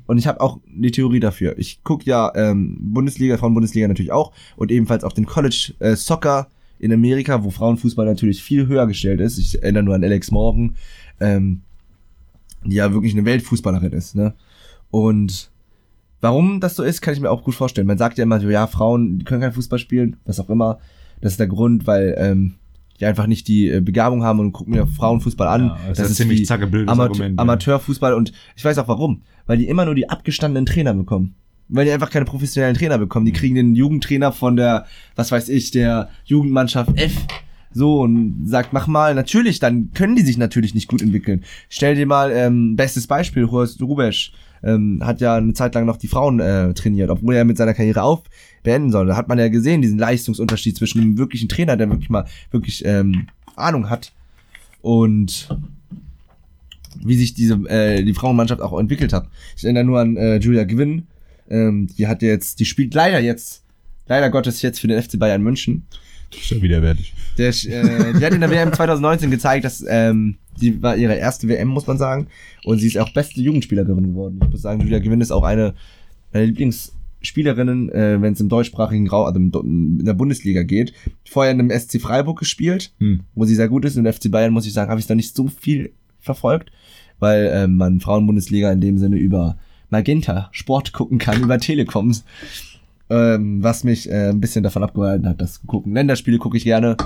Und ich habe auch die Theorie dafür. Ich gucke ja ähm, Bundesliga, Frauenbundesliga natürlich auch und ebenfalls auch den College äh, Soccer in Amerika, wo Frauenfußball natürlich viel höher gestellt ist. Ich erinnere nur an Alex Morgan, ähm, die ja wirklich eine Weltfußballerin ist. Ne? Und warum das so ist, kann ich mir auch gut vorstellen. Man sagt ja immer so, ja, Frauen, die können kein Fußball spielen, was auch immer. Das ist der Grund, weil ähm, die einfach nicht die äh, Begabung haben und gucken mir Frauenfußball an. Ja, das ist ein ziemlich wie zackeblödes Ama Argument. Amateurfußball und ich weiß auch warum. Weil die immer nur die abgestandenen Trainer bekommen. Weil die einfach keine professionellen Trainer bekommen. Die kriegen den Jugendtrainer von der, was weiß ich, der Jugendmannschaft F. So und sagt, mach mal, natürlich, dann können die sich natürlich nicht gut entwickeln. Stell dir mal, ähm, bestes Beispiel, Horst Rubesch ähm, hat ja eine Zeit lang noch die Frauen äh, trainiert, obwohl er mit seiner Karriere auf beenden soll. Da hat man ja gesehen, diesen Leistungsunterschied zwischen einem wirklichen Trainer, der wirklich mal wirklich ähm, Ahnung hat und wie sich diese äh, die Frauenmannschaft auch entwickelt hat. Ich erinnere nur an äh, Julia Gwynn, ähm, die hat jetzt, die spielt leider jetzt, leider Gottes jetzt für den FC Bayern München. Das ist ja widerwärtig. Der, äh, die hat in der WM 2019 gezeigt, dass ähm, die war ihre erste WM, muss man sagen. Und sie ist auch beste Jugendspielerin geworden. Ich muss sagen, Julia Gewinn ist auch eine meiner Lieblingsspielerinnen, äh, wenn es im deutschsprachigen Raum, also in der Bundesliga geht. Vorher in einem SC Freiburg gespielt, Hm. wo sie sehr gut ist. Und im FC Bayern, muss ich sagen, habe ich noch nicht so viel verfolgt, weil ähm, man Frauenbundesliga in dem Sinne über Magenta Sport gucken kann, über Telekoms ähm, was mich äh, ein bisschen davon abgehalten hat, das zu gucken. Länderspiele gucke ich gerne,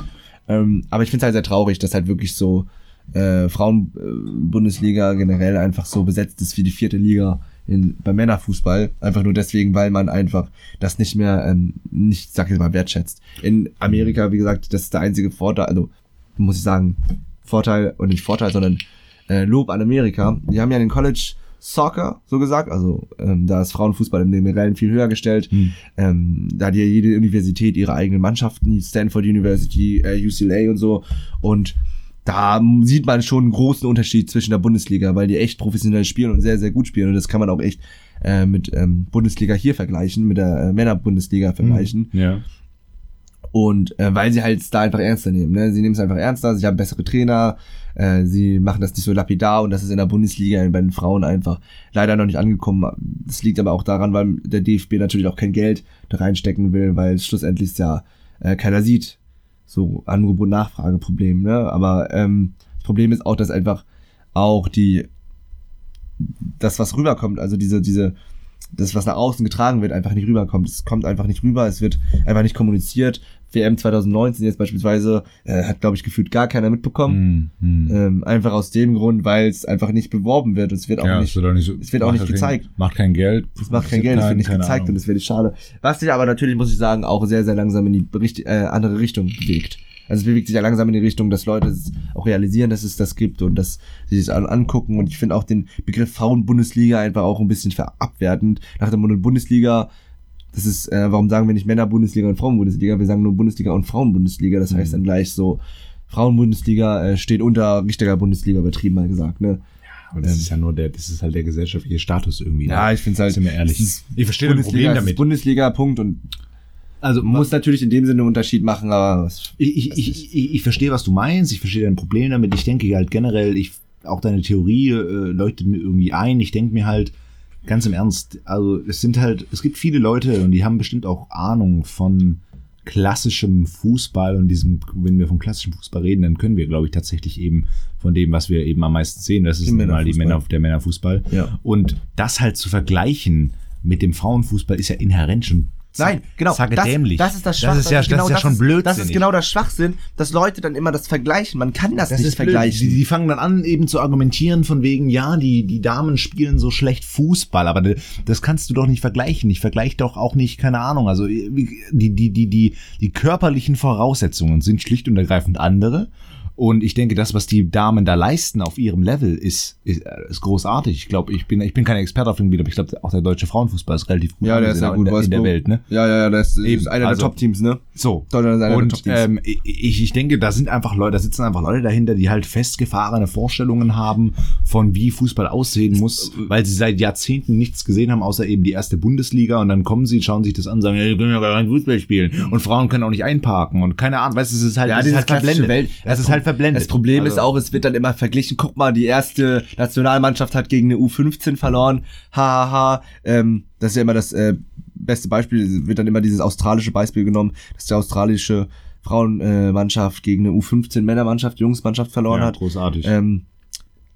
ähm, aber ich finde es halt sehr traurig, dass halt wirklich so äh, Frauenbundesliga generell einfach so besetzt ist wie die vierte Liga in, beim Männerfußball. Einfach nur deswegen, weil man einfach das nicht mehr, ähm, nicht, sag ich mal, wertschätzt. In Amerika, wie gesagt, das ist der einzige Vorteil, also muss ich sagen, Vorteil und nicht Vorteil, sondern äh, Lob an Amerika. Die haben ja den College Soccer, so gesagt, also ähm, da ist Frauenfußball im generellen viel höher gestellt. Hm. Ähm, da hat ja jede Universität ihre eigenen Mannschaften, die Stanford University, äh, UCLA und so. Und da sieht man schon einen großen Unterschied zwischen der Bundesliga, weil die echt professionell spielen und sehr, sehr gut spielen. Und das kann man auch echt äh, mit ähm, Bundesliga hier vergleichen, mit der äh, Männer-Bundesliga vergleichen. Ja. Und äh, weil sie halt da einfach ernster nehmen. Ne? Sie nehmen es einfach ernster, sie haben bessere Trainer, äh, sie machen das nicht so lapidar und das ist in der Bundesliga bei den Frauen einfach leider noch nicht angekommen. Das liegt aber auch daran, weil der DFB natürlich auch kein Geld da reinstecken will, weil es schlussendlich ja äh, keiner sieht. So Angebot-Nachfrage-Problem. Ne? Aber ähm, das Problem ist auch, dass einfach auch die das, was rüberkommt, also diese, diese das, was nach außen getragen wird, einfach nicht rüberkommt. Es kommt einfach nicht rüber, es wird einfach nicht kommuniziert. WM 2019 jetzt beispielsweise äh, hat, glaube ich, gefühlt gar keiner mitbekommen. Hm, hm. Ähm, einfach aus dem Grund, weil es einfach nicht beworben wird. Und es wird auch ja, nicht, es wird auch nicht, so, es wird auch nicht gezeigt. Kein, macht kein Geld. es macht kein Geld, es wird nicht gezeigt Ahnung. und das wäre schade. Was sich aber natürlich, muss ich sagen, auch sehr, sehr langsam in die Bericht, äh, andere Richtung bewegt. Also es bewegt sich ja langsam in die Richtung, dass Leute es auch realisieren, dass es das gibt und dass sie es an angucken. Und ich finde auch den Begriff Frauen-Bundesliga einfach auch ein bisschen verabwertend. Nach dem Motto Bundesliga, das ist, äh, warum sagen wir nicht Männer-Bundesliga und Frauen-Bundesliga? Wir sagen nur Bundesliga und Frauen-Bundesliga. Das heißt Mhm. dann gleich so, Frauen-Bundesliga äh, steht unter richtiger Bundesliga, übertrieben mal gesagt, ne? Aber das ist ja nur der, das ist halt der gesellschaftliche Status irgendwie. Ja, ich finde es halt. Sind wir ehrlich. ist Ich verstehe das Problem damit. Bundesliga, Punkt. Und Also muss natürlich in dem Sinne einen Unterschied machen, aber was, Ich, ich, ich, ich, verstehe, was du meinst. Ich verstehe dein Problem damit. Ich denke halt generell, ich, auch deine Theorie äh, leuchtet mir irgendwie ein. Ich denke mir halt, ganz im Ernst, also es sind halt, es gibt viele Leute und die haben bestimmt auch Ahnung von klassischem Fußball und diesem, wenn wir von klassischem Fußball reden, dann können wir, glaube ich, tatsächlich eben von dem, was wir eben am meisten sehen, das ist mal die. Männer, der Männerfußball. Ja. Und das halt zu vergleichen mit dem Frauenfußball ist ja inhärent schon Nein, genau. Sage das, dämlich. das ist das Das Schwachsinn. ist ja, das ist ja schon blödsinnig. Das ist genau das Schwachsinn, dass Leute dann immer das vergleichen. Man kann das, Das nicht ist blöd. vergleichen. Die, die fangen dann an, eben zu argumentieren von wegen, ja, die, die Damen spielen so schlecht Fußball, aber das kannst du doch nicht vergleichen. Ich vergleiche doch auch nicht, keine Ahnung. Also die, die, die, die, die körperlichen Voraussetzungen sind schlicht und ergreifend andere. Und ich denke, das, was die Damen da leisten auf ihrem Level, ist, ist, äh, ist großartig. Ich glaube, ich bin, ich bin kein Experte auf dem Gebiet, aber ich glaube, auch der deutsche Frauenfußball ist relativ gut ja, der ist ja gut. in, der, in der. Welt, ne? Ja, ja, ja, das ist Eben, einer also- der Top-Teams, ne? So. Deutschland ist einer der Und Top-Teams. ähm, ich, ich denke, da sind einfach Leute, da sitzen einfach Leute dahinter, die halt festgefahrene Vorstellungen haben von wie Fußball aussehen muss, weil sie seit Jahrzehnten nichts gesehen haben, außer eben die erste Bundesliga und dann kommen sie, schauen sich das an, sagen, die können ja gar kein Fußball spielen und Frauen können auch nicht einparken und keine Ahnung, weißt du, es ist halt, Ja, das ist halt klassische verblendet. Welt- das ist halt verblendet. Das Problem Also- ist auch, es wird dann immer verglichen. Guck mal, die erste Nationalmannschaft hat gegen eine U15 verloren. Hahaha. Ha, ha. ähm, das ist ja immer das äh, beste Beispiel. Wird dann immer dieses australische Beispiel genommen, dass die australische Frauenmannschaft gegen eine U15 Männermannschaft, Jungsmannschaft verloren ja, hat. großartig. Ähm,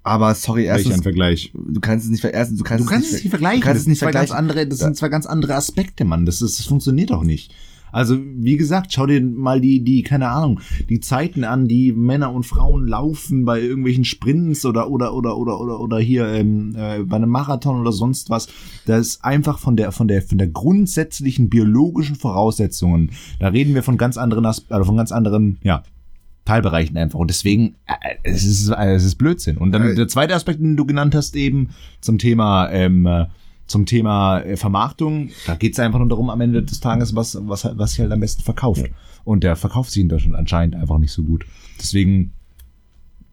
aber sorry, Welch ein erstens, Vergleich. du kannst es nicht erstens, du kannst, Du kannst es nicht vergleichen. Du kannst das es nicht ganz vergleichen. andere, das sind zwei ganz andere Aspekte, Mann. Das, ist, das funktioniert doch nicht. Also, wie gesagt, schau dir mal die, die, keine Ahnung, die Zeiten an, die Männer und Frauen laufen bei irgendwelchen Sprints oder, oder, oder, oder, oder, oder hier, ähm, äh, bei einem Marathon oder sonst was. Das ist einfach von der, von der, von der grundsätzlichen biologischen Voraussetzungen. Da reden wir von ganz anderen, Asp also von ganz anderen, ja, Teilbereichen einfach. Und deswegen, äh, es ist, äh, es ist Blödsinn. Und dann Äh, der zweite Aspekt, den du genannt hast, eben zum Thema, ähm, äh, zum Thema äh, Vermarktung, da geht es einfach nur darum, am Ende des Tages, was, was, was sich halt am besten verkauft. Und der verkauft sich in Deutschland anscheinend einfach nicht so gut. Deswegen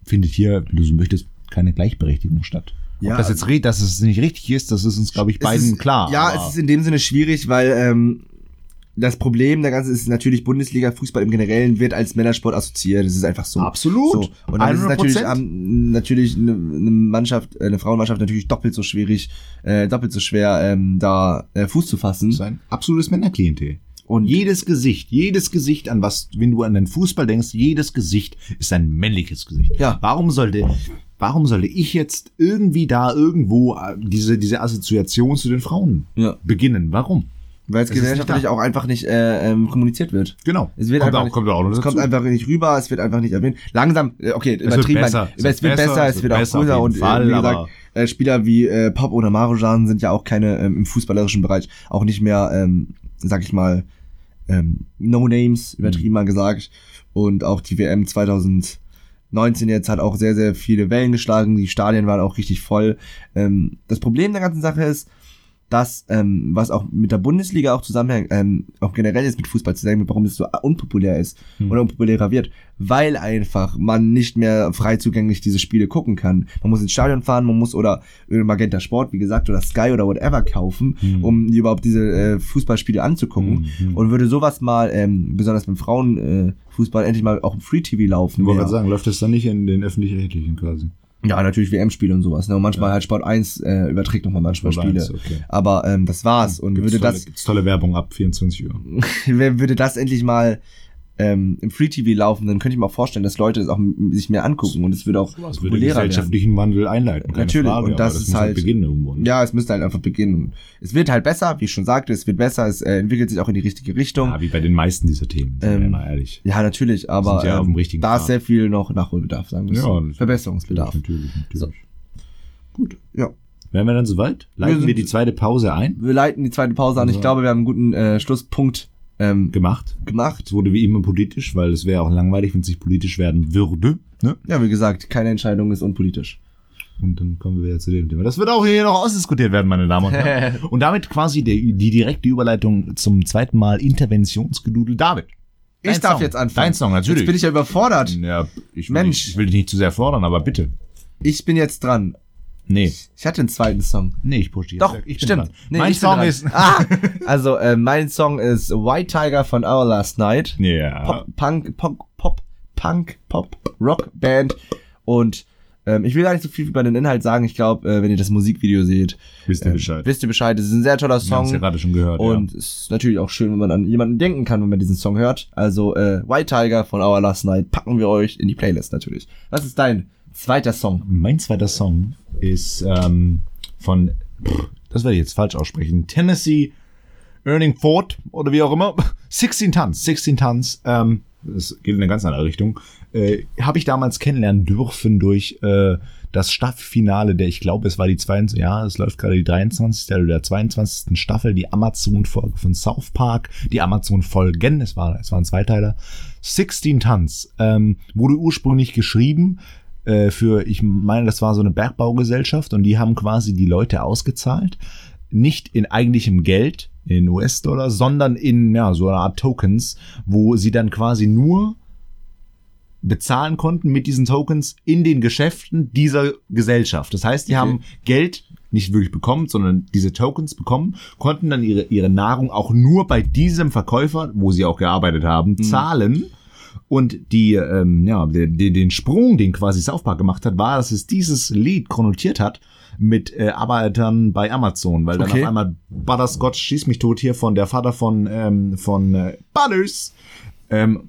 findet hier, wenn du so möchtest, keine Gleichberechtigung statt. Ja, Ob das jetzt dass es nicht richtig ist, das ist uns, glaube ich, beiden ist, klar. Ja, es ist in dem Sinne schwierig, weil ähm, das Problem der ganzen ist natürlich Bundesliga Fußball im Generellen wird als Männersport assoziiert. Das ist einfach so. Absolut. So. Und dann ist es 100%. natürlich, am- natürlich eine, eine Mannschaft, äh, eine Frauenmannschaft natürlich doppelt so schwierig, äh, doppelt so schwer, ähm, da äh, Fuß zu fassen. Das ist ein absolutes Männerklientel. Und jedes Gesicht, jedes Gesicht an was, wenn du an den Fußball denkst, jedes Gesicht ist ein männliches Gesicht. Ja. Warum sollte, warum sollte ich jetzt irgendwie da irgendwo äh, diese, diese Assoziation zu den Frauen Ja. beginnen? Warum? Weil es Es gesellschaftlich auch einfach nicht äh, ähm, kommuniziert wird. Genau. Es wird kommt einfach auch, nicht, kommt auch es kommt einfach nicht rüber, es wird einfach nicht erwähnt. Langsam, äh, okay, wird übertrieben. besser, es, es wird besser, es wird auch besser auf größer und äh, Fall, wie gesagt, äh, Spieler wie äh, Pop oder Marujan sind ja auch keine ähm, im fußballerischen Bereich auch nicht mehr, ähm, sag ich mal, ähm, No Names, übertrieben mal gesagt. Und auch die WM 2019 jetzt hat auch sehr, sehr viele Wellen geschlagen. Die Stadien waren auch richtig voll. Ähm, das Problem der ganzen Sache ist, dass, ähm, was auch mit der Bundesliga auch zusammenhängt, ähm, auch generell jetzt mit Fußball zusammenhängt, warum das so unpopulär ist Hm. oder unpopulärer wird, weil einfach man nicht mehr frei zugänglich diese Spiele gucken kann. Man muss ins Stadion fahren, man muss oder Magenta Sport, wie gesagt, oder Sky oder whatever kaufen, Hm. um überhaupt diese äh, Fußballspiele anzugucken. Hm, hm. Und würde sowas mal, ähm, besonders beim Frauenfußball, äh, Fußball endlich mal auch im Free TV laufen. Ich wollte gerade sagen, läuft das dann nicht in den öffentlich-rechtlichen quasi? Ja, natürlich WM-Spiele und sowas. Ne? Und manchmal Ja. halt Sport 1 äh, überträgt nochmal manchmal Sport Spiele. 1, okay. Aber ähm, das war's. Und Gibt's würde tolle, das, gibt's tolle Werbung ab 24 Uhr. wer würde das endlich mal ähm, im Free TV laufen, dann könnte ich mir auch vorstellen, dass Leute es auch sich mehr angucken und es würde auch Das würde populärer werden. gesellschaftlichen Wandel einleiten. Natürlich, Frage, und aber das ist halt- beginnen irgendwo. ne? Ja, es müsste halt einfach beginnen. Es wird halt besser, wie ich schon sagte, es wird besser, es äh, entwickelt sich auch in die richtige Richtung. Ja, wie bei den meisten dieser Themen, wir Ähm, mal ehrlich. Ja, natürlich, aber ja ähm, da ist sehr viel noch Nachholbedarf, sagen wir Ja, so. Verbesserungsbedarf. Natürlich, natürlich. So. Gut. Ja. Wären wir dann soweit? Leiten Wir wir, sind- die zweite Pause ein? Wir leiten die zweite Pause an. Ich Ja. glaube, wir haben einen guten äh, Schlusspunkt ähm, Gemacht. gemacht. Wurde wie immer politisch, weil es wäre auch langweilig, wenn es nicht politisch werden würde. Ne? Ja, wie gesagt, keine Entscheidung ist unpolitisch. Und dann kommen wir wieder zu dem Thema. Das wird auch hier noch ausdiskutiert werden, meine Damen und Herren. und damit quasi die, die direkte Überleitung zum zweiten Mal Interventionsgedudel. David. Ich dein darf Song. jetzt anfangen. Dein Song, natürlich. Jetzt bin ich ja überfordert. ja, ich Mensch. Nicht, ich will dich nicht zu sehr fordern, aber bitte. Ich bin jetzt dran. Nee. Ich hatte einen zweiten Song. Nee, ich push dich Doch, jetzt. Ich stimmt. Nee, mein ich Song ist. Ah, also äh, mein Song ist White Tiger von Our Last Night. Ja. Pop, Punk, Pop, Pop, Punk, Pop, Rock Band. Und ähm, ich will gar nicht so viel über den Inhalt sagen. Ich glaube, äh, wenn ihr das Musikvideo seht, Wisst ihr ähm, Bescheid. wisst ihr Bescheid. Es ist ein sehr toller Wir Song. ja gerade schon gehört. Und es ist natürlich auch schön, wenn man an jemanden denken kann, wenn man diesen Song hört. Also äh, White Tiger von Our Last Night packen wir euch in die Playlist natürlich. Was ist dein zweiter Song? Mein zweiter Song ist ähm, von, das werde ich jetzt falsch aussprechen, Tennessee Earning Ford oder wie auch immer. 16 Tons, 16 Tons. Ähm, das geht in eine ganz andere Richtung. Äh, Habe ich damals kennenlernen dürfen durch äh, das Staffelfinale der, ich glaube, es war die 22, ja, es läuft gerade die 23. oder der 22. Staffel, die Amazon-Folge von South Park, die Amazon-Folgen, es war, es waren Zweiteiler. 16 Tons ähm, wurde ursprünglich geschrieben äh, für, ich meine, das war so eine Bergbaugesellschaft und die haben quasi die Leute ausgezahlt, nicht in eigentlichem Geld, in US-Dollar, sondern in ja, so einer Art Tokens, wo sie dann quasi nur bezahlen konnten mit diesen Tokens in den Geschäften dieser Gesellschaft. Das heißt, die Okay. haben Geld nicht wirklich bekommen, sondern diese Tokens bekommen, konnten dann ihre, ihre Nahrung auch nur bei diesem Verkäufer, wo sie auch gearbeitet haben, zahlen. Und die, ähm, ja, den, den Sprung, den quasi South Park gemacht hat, war, dass es dieses Lied konnotiert hat mit äh, Arbeitern bei Amazon, weil dann Okay. auf einmal Butterscotch schieß mich tot hier von der Vater von ähm, von äh, Butters ähm,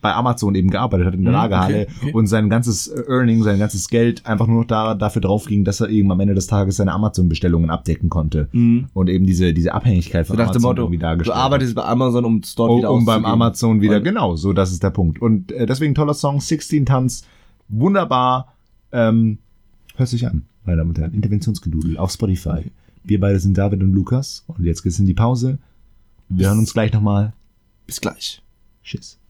bei Amazon eben gearbeitet hat in der Mhm, Lagerhalle okay, okay. und sein ganzes äh, Earning, sein ganzes Geld einfach nur noch da, dafür drauf ging, dass er eben am Ende des Tages seine Amazon-Bestellungen abdecken konnte Mhm. und eben diese diese Abhängigkeit So von dem Amazon Motto, irgendwie du dargestellt hat. arbeitest bei Amazon, um es dort Um, wieder um beim. Amazon wieder, Und- genau, so, das ist der Punkt. Und äh, deswegen toller Song, 16 Tons, wunderbar, ähm, hört sich an, meine Damen und Herren, Interventionsgedudel auf Spotify. Wir beide sind David und Lukas und jetzt geht's in die Pause. Wir hören uns gleich nochmal. Bis gleich. Tschüss.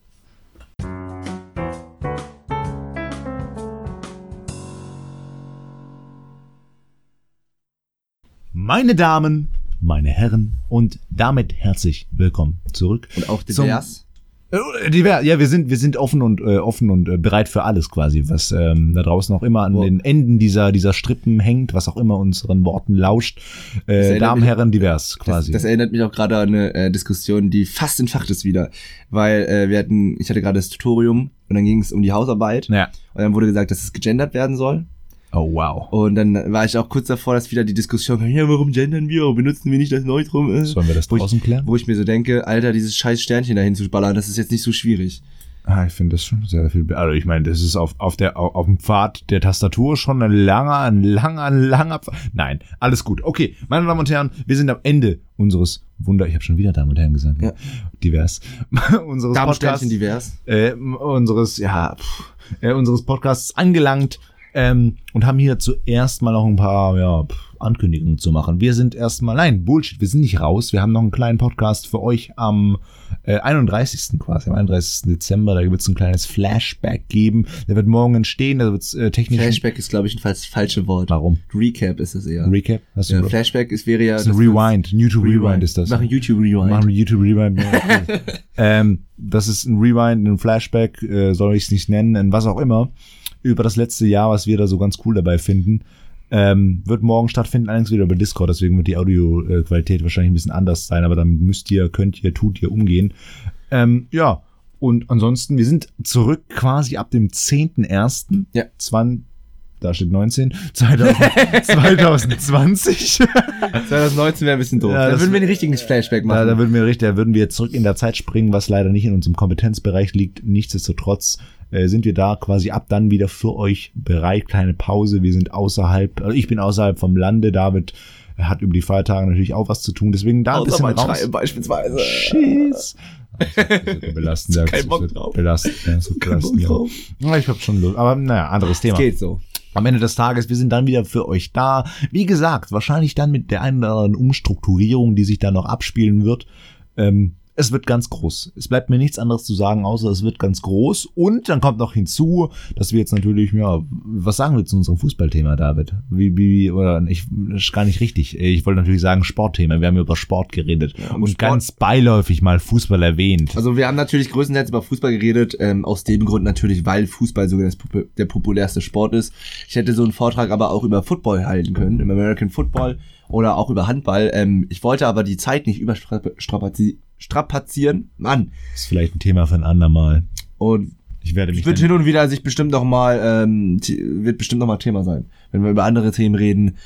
Meine Damen, meine Herren und damit herzlich willkommen zurück. Und auch divers. Äh, Divers, ja, wir sind, wir sind offen und äh, offen und äh, bereit für alles quasi, was ähm, da draußen auch immer an Wow. den Enden dieser dieser Strippen hängt, was auch immer unseren Worten lauscht. Äh, Damen, Herren, divers Das, quasi. das erinnert mich auch gerade an eine äh, Diskussion, die fast entfacht ist wieder. Weil äh, wir hatten, ich hatte gerade das Tutorium und dann ging es um die Hausarbeit. ja. Und dann wurde gesagt, dass es gegendert werden soll. Oh wow. Und dann war ich auch kurz davor, dass wieder die Diskussion kam, ja, warum gendern wir? Warum benutzen wir nicht das Neutrum? Äh? Sollen wir das Wo ich- draußen klären? Wo ich mir so denke, Alter, dieses scheiß Sternchen dahin zu ballern, das ist jetzt nicht so schwierig. Ah, ich finde das schon sehr viel. Also ich meine, das ist auf, auf, der, auf, auf dem Pfad der Tastatur schon ein langer, ein langer, ein langer Pfad. Nein, alles gut. Okay, meine Damen und Herren, wir sind am Ende unseres Wunder. Ich habe schon wieder Damen und Herren gesagt. Ja. Divers. unseres Podcasts. divers. Äh, unseres, ja, pff, äh, unseres Podcasts angelangt. Ähm, und haben hier zuerst mal noch ein paar ja, Ankündigungen zu machen. Wir sind erstmal, nein, Bullshit, wir sind nicht raus. Wir haben noch einen kleinen Podcast für euch am äh, 31. quasi, am 31. Dezember. Da wird es ein kleines Flashback geben. Der wird morgen entstehen, da wird es äh, technisch. Flashback ist, glaube ich, ein falsch falsche Wort. Warum? Recap ist es eher. Recap? Hast du ja? Flashback ist, wäre ja... das ist ein Rewind. YouTube Rewind ist das. Machen YouTube Rewind. Machen YouTube Rewind. Ähm, das ist ein Rewind, ein Flashback, äh, soll ich es nicht nennen, ein was auch immer, über das letzte Jahr, was wir da so ganz cool dabei finden. Ähm, wird morgen stattfinden, allerdings wieder über Discord, deswegen wird die Audioqualität wahrscheinlich ein bisschen anders sein, aber damit müsst ihr, könnt ihr, tut ihr umgehen. Ähm, ja, und ansonsten, wir sind zurück quasi ab dem 10.01. Ja. da steht 19, 2000, 2020. 2019 wäre ein bisschen doof. Ja, da würden wir einen richtigen Flashback machen. Da, da würden wir richtig, da würden wir zurück in der Zeit springen, was leider nicht in unserem Kompetenzbereich liegt. Nichtsdestotrotz äh, sind wir da quasi ab dann wieder für euch bereit. Kleine Pause. Wir sind außerhalb, also ich bin außerhalb vom Lande. David hat über die Feiertage natürlich auch was zu tun. Deswegen da ein bisschen raus. Beispielsweise. Schieß. belastend. ja, Kein das Bock wird drauf. Belastend. Ja, das Kein Bock ja. drauf. Ja, ich hab schon Lust. Aber naja, anderes Thema. Geht so. Am Ende des Tages, wir sind dann wieder für euch da. Wie gesagt, wahrscheinlich dann mit der einen oder anderen Umstrukturierung, die sich da noch abspielen wird. Ähm, es wird ganz groß. Es bleibt mir nichts anderes zu sagen, außer es wird ganz groß. Und dann kommt noch hinzu, dass wir jetzt natürlich, ja, was sagen wir zu unserem Fußballthema, David? Wie, wie, oder ich, das ist gar nicht richtig. Ich wollte natürlich sagen Sportthema. Wir haben über Sport geredet. um und Sport- ganz beiläufig mal Fußball erwähnt. Also wir haben natürlich größtenteils über Fußball geredet, ähm, aus dem Grund natürlich, weil Fußball sogar der populärste Sport ist. Ich hätte so einen Vortrag aber auch über Football halten können, im American Football oder auch über Handball. Ähm, ich wollte aber die Zeit nicht überstrapazieren. Mann. Das ist vielleicht ein Thema für ein andermal. Und Ich werde mich wird hin und wieder sich bestimmt noch mal, ähm, wird bestimmt noch mal Thema sein, wenn wir über andere Themen reden.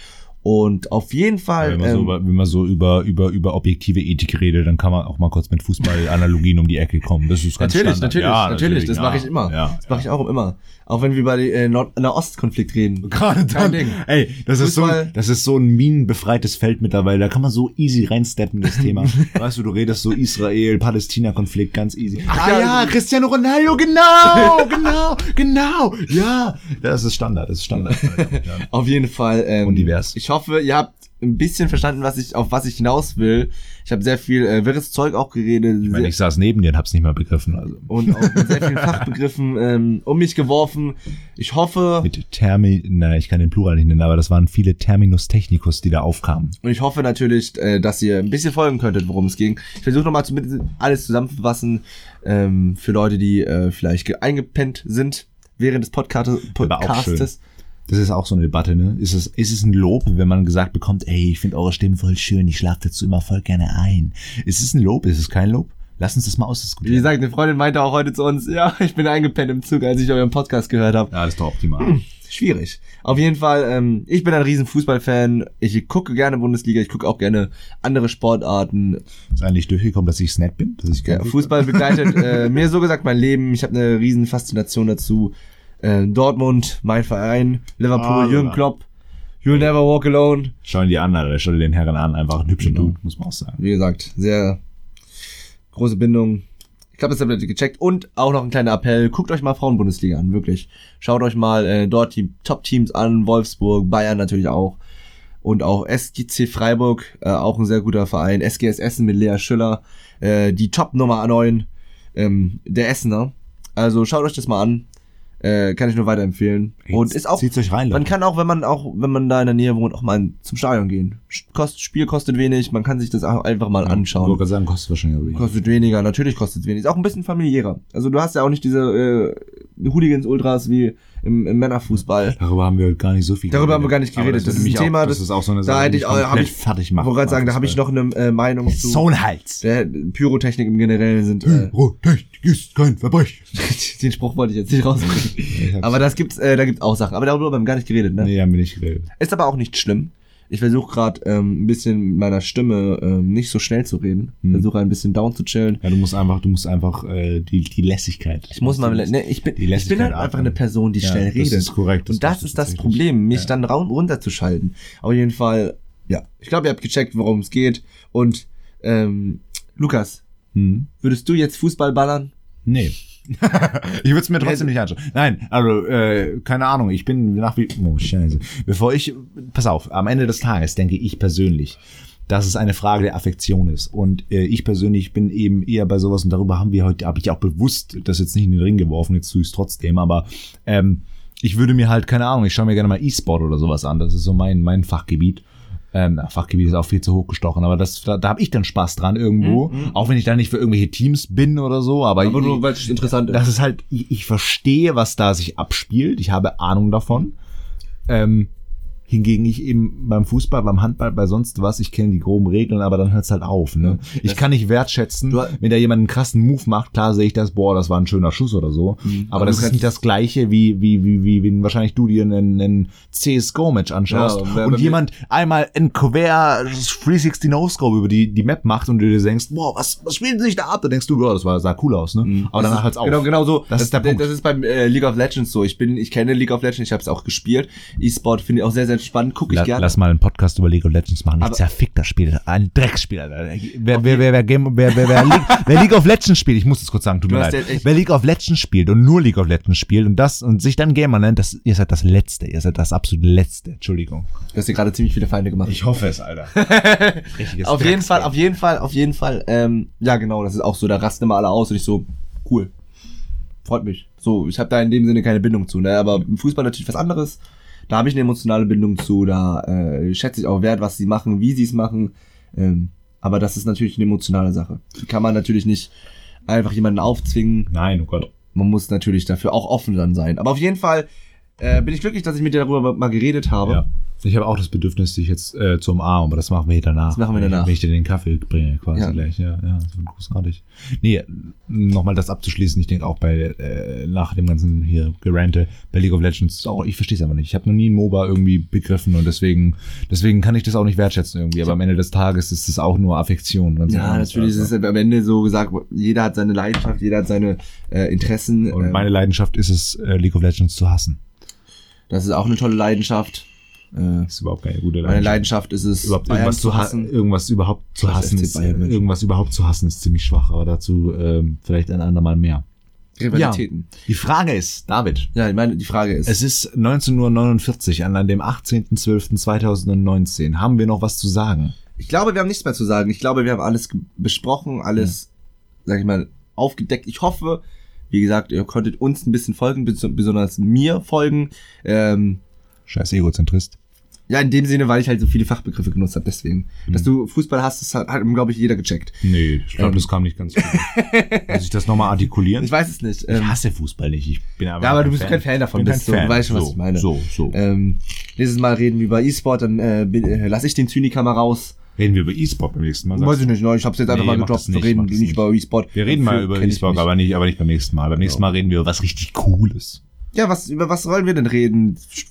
Und auf jeden Fall. Wenn man, so ähm, über, wenn man so über, über, über objektive Ethik redet, dann kann man auch mal kurz mit Fußballanalogien um die Ecke kommen. Das ist ganz Natürlich, Standard. natürlich, Ja, natürlich, das ja, mache ich immer. Ja, das mache ich auch immer. Auch wenn wir über den äh, Nord Nahostkonflikt reden. Gerade dann, Ding. ey, das ist, so, das ist so ein minenbefreites Feld mittlerweile. Da kann man so easy reinsteppen, das Thema. weißt du, du redest so Israel-Palästina-Konflikt, ganz easy. Ach ah ja, ja, Cristiano Ronaldo, genau, genau, genau. Ja, das ist Standard, das ist Standard. Ja. Auf jeden Fall. Ähm, Und divers. Ich hoffe, ihr habt ein bisschen verstanden, was ich, auf was ich hinaus will. Ich habe sehr viel äh, wirres Zeug auch geredet. Ich meine, ich saß neben dir und hab's nicht mal begriffen. Also. und auch mit sehr vielen Fachbegriffen ähm, um mich geworfen. Ich hoffe Mit Termi, na, ich kann den Plural nicht nennen, aber das waren viele Terminus technicus, die da aufkamen. und ich hoffe natürlich, äh, dass ihr ein bisschen folgen könntet, worum es ging. Ich versuche nochmal zumindest alles zusammenzufassen ähm, für Leute, die äh, vielleicht ge- eingepennt sind während des Podcast Aber auch Podcastes. Das ist auch so eine Debatte, ne? Ist es, ist es ein Lob, wenn man gesagt bekommt, ey, ich finde eure Stimmen voll schön, ich schlafe dazu immer voll gerne ein. Ist es ein Lob? Ist es kein Lob? Lass uns das mal Wie ausdiskutieren. gesagt, eine Freundin meinte auch heute zu uns, ja, ich bin eingepennt im Zug, als ich euren Podcast gehört habe. ja, das ist doch optimal. Schwierig. Auf jeden Fall, ähm, ich bin ein riesen Fußballfan. Ich gucke gerne Bundesliga, ich gucke auch gerne andere Sportarten. Ist eigentlich durchgekommen, dass ich nett bin? Dass ich Ja, Fußball begleitet äh, mir so gesagt mein Leben. Ich habe eine riesen Faszination dazu. Äh, Dortmund, mein Verein, Liverpool, Ah, Jürgen. Klopp, You'll never walk alone. Schau ihn die an, Alter. Schau dir den Herren an. Einfach ein hübscher Genau. Dude, muss man auch sagen. Wie gesagt, sehr große Bindung. Ich glaube, das habt ihr gecheckt. Und auch noch ein kleiner Appell, guckt euch mal Frauenbundesliga an, wirklich. Schaut euch mal äh, dort die Top-Teams an, Wolfsburg, Bayern natürlich auch. Und auch SGC Freiburg, äh, auch ein sehr guter Verein. SGS Essen mit Lea Schüller, äh, die Top Nummer 9 ähm, der Essener. Also schaut euch das mal an. Äh, kann ich nur weiterempfehlen. Und ist auch Zieht's euch rein, man Leute. kann auch, wenn man auch, wenn man da in der Nähe wohnt, auch mal zum Stadion gehen. Kost, Spiel kostet wenig, man kann sich das auch einfach mal Ich anschauen. wollte gerade sagen, kostet wahrscheinlich auch wenig. Kostet weniger, natürlich kostet es wenig. Ist auch ein bisschen familiärer. Also du hast ja auch nicht diese äh, Hooligans-Ultras wie im, im Männerfußball. Darüber haben wir heute gar nicht so viel Darüber haben wir gar nicht geredet. Das würde ist ein Thema, auch, das das- ist auch so eine da Sache, hätte die ich- mich hab ich- fertig Ich macht. wollte gerade sagen, da habe ich noch eine äh, Meinung zu. So ein Hals. Der Pyrotechnik im Generellen sind. Äh, Pyrotechnik ist kein Verbrechen. den Spruch wollte ich jetzt nicht rausbringen. Aber das gibt's, äh, da gibt's auch Sachen. Aber darüber haben wir gar nicht geredet, ne? Nee, haben wir nicht geredet. Ist aber auch nicht schlimm. Ich versuche gerade ähm, ein bisschen mit meiner Stimme ähm, nicht so schnell zu reden. Hm. Versuche ein bisschen down zu chillen. Ja, du musst einfach, du musst einfach äh, die, die Lässigkeit. Ich muss mal, ne, ich bin, ich bin halt einfach eine Person, die Ja, schnell das redet. ist korrekt, das Und das ist das. Problem, mich Ja. dann raun runterzuschalten. Auf jeden Fall, ja. Ich glaube, ihr habt gecheckt, worum es geht. Und ähm, Lukas, Hm. würdest du jetzt Fußball ballern? Nee. ich würde es mir trotzdem nicht anschauen. Nein, also, äh, keine Ahnung, ich bin nach wie. Oh, scheiße. Bevor ich. Pass auf, am Ende des Tages denke ich persönlich, dass es eine Frage der Affektion ist. Und äh, ich persönlich bin eben eher bei sowas, und darüber haben wir heute, habe ich auch bewusst das jetzt nicht in den Ring geworfen, jetzt tue ich es trotzdem, aber ähm, ich würde mir halt, keine Ahnung, ich schaue mir gerne mal E-Sport oder sowas an. Das ist so mein, mein Fachgebiet. Ähm, Fachgebiet ist auch viel zu hoch gestochen, aber das, da, da habe ich dann Spaß dran irgendwo. Auch wenn ich da nicht für irgendwelche Teams bin oder so, aber, Aber nur, weil es interessant ist. das ist halt, ich, ich verstehe, was da sich abspielt. Ich habe Ahnung davon. Ähm, Hingegen ich eben beim Fußball, beim Handball, bei sonst was, ich kenne die groben Regeln, aber dann hört's halt auf. Ne? Ich kann nicht wertschätzen, wenn da jemand einen krassen Move macht, klar sehe ich das, boah, das war ein schöner Schuss oder so. Mhm. Aber, Aber das ist nicht das gleiche, wie, wie, wie, wie, wenn wahrscheinlich du dir einen, einen CSGO-Match anschaust Ja, und und jemand einmal ein quer 360 No-Scope über die, die Map macht und du dir denkst, boah, was, was spielt sich da ab? Da denkst du, boah, das war, sah cool aus, ne? Aber Das danach ist- hört's auf. Genau, genau so. Das ist der Punkt. Das ist beim äh, League of Legends so. Ich bin, ich kenne League of Legends, ich habe es auch gespielt. E-Sport finde ich auch sehr, sehr spannend. Gucke ich La, gerne. lass mal einen Podcast über League of Legends machen. Ich Aber- zerfick das Spiel. Ein Drecksspiel, Alter. Wer, wer, wer, wer, Game, wer, wer, wer, League, wer League of Legends spielt, ich muss das kurz sagen, tut Du mir leid. Wer League of Legends spielt und nur League of Legends spielt und das und sich dann Gamer nennt, das, ihr seid das Letzte. Ihr seid das absolut Letzte. Entschuldigung. Du hast dir gerade ziemlich viele Feinde gemacht. hoffe es, Alter. Richtiges auf jeden Fall, auf jeden Fall, auf jeden Fall. Ähm, ja, genau, das ist auch so. Da rasten immer alle aus und ich so, cool. Freut mich. So, ich habe da in dem Sinne keine Bindung zu. Ne? Aber im Fußball natürlich was anderes. Da habe ich eine emotionale Bindung zu. Da äh, schätze ich auch wert, was sie machen, wie sie es machen. Ähm, aber das ist natürlich eine emotionale Sache. Die kann man natürlich nicht einfach jemanden aufzwingen. Nein, oh Gott. Man muss natürlich dafür auch offen dann sein. Aber auf jeden Fall äh, bin ich glücklich, dass ich mit dir darüber mal geredet habe. Ja. Ich habe auch das Bedürfnis, dich jetzt äh, zu umarmen, aber das machen wir hier danach. Das machen wir danach. Wenn ich dir den Kaffee bringe, quasi Ja. gleich. Ja, ja, das wird großartig. Nee, nochmal das abzuschließen, ich denke auch bei, äh, nach dem ganzen hier Gerante, bei League of Legends, auch, ich verstehe es einfach nicht. Ich habe noch nie einen MOBA irgendwie begriffen und deswegen, deswegen kann ich das auch nicht wertschätzen irgendwie. Aber am Ende des Tages ist es auch nur Affektion. Ja, natürlich ist es am Ende so gesagt, jeder hat seine Leidenschaft, jeder hat seine äh, Interessen. Und ähm, meine Leidenschaft ist es, äh, League of Legends zu hassen. Das ist auch eine tolle Leidenschaft. Äh, Das ist überhaupt keine gute meine Leidenschaft. Leidenschaft ist es, überhaupt Bayern irgendwas zu hassen, irgendwas überhaupt zu Das hassen ist, irgendwas überhaupt zu hassen ist ziemlich schwach, aber dazu ähm, vielleicht ein andermal mehr. Rivalitäten. Die Frage ist, David, Ja, ich meine, die Frage ist, es ist 19.49 Uhr, an dem 18.12.2019. Haben wir noch was zu sagen? ich glaube, wir haben nichts mehr zu sagen. Ich glaube, wir haben alles besprochen, alles, sag ich mal, aufgedeckt. Ich hoffe, wie gesagt, ihr konntet uns ein bisschen folgen, bes- besonders mir folgen. Ähm, Scheiß Egozentrist. ja, in dem Sinne, weil ich halt so viele Fachbegriffe genutzt habe, deswegen. Dass Mhm. du Fußball hast, das hat, hat glaube ich, jeder gecheckt. Nee, ich glaube, Ähm. das kam nicht ganz gut. Muss ich das nochmal artikulieren? Ich weiß es nicht. Ich Ähm, hasse Fußball nicht. Ich bin aber Ja, aber du bist kein Fan davon, Bin kein bist du. Du Fan. weißt schon, was so, ich meine. So, so. Ähm, nächstes Mal reden wir über E-Sport, dann äh, bin- äh, lass ich den Zyniker mal raus. Reden wir über E-Sport beim nächsten Mal? Weiß ich nicht, ne? Ich hab's jetzt einfach Nee, mal gedroppt. Wir reden nicht, über E-Sport. Wir reden mal über E-Sport, aber nicht, aber nicht beim nächsten Mal. Beim nächsten Mal reden wir über was richtig Cooles. Ja, was, über was wollen wir denn reden? Sch-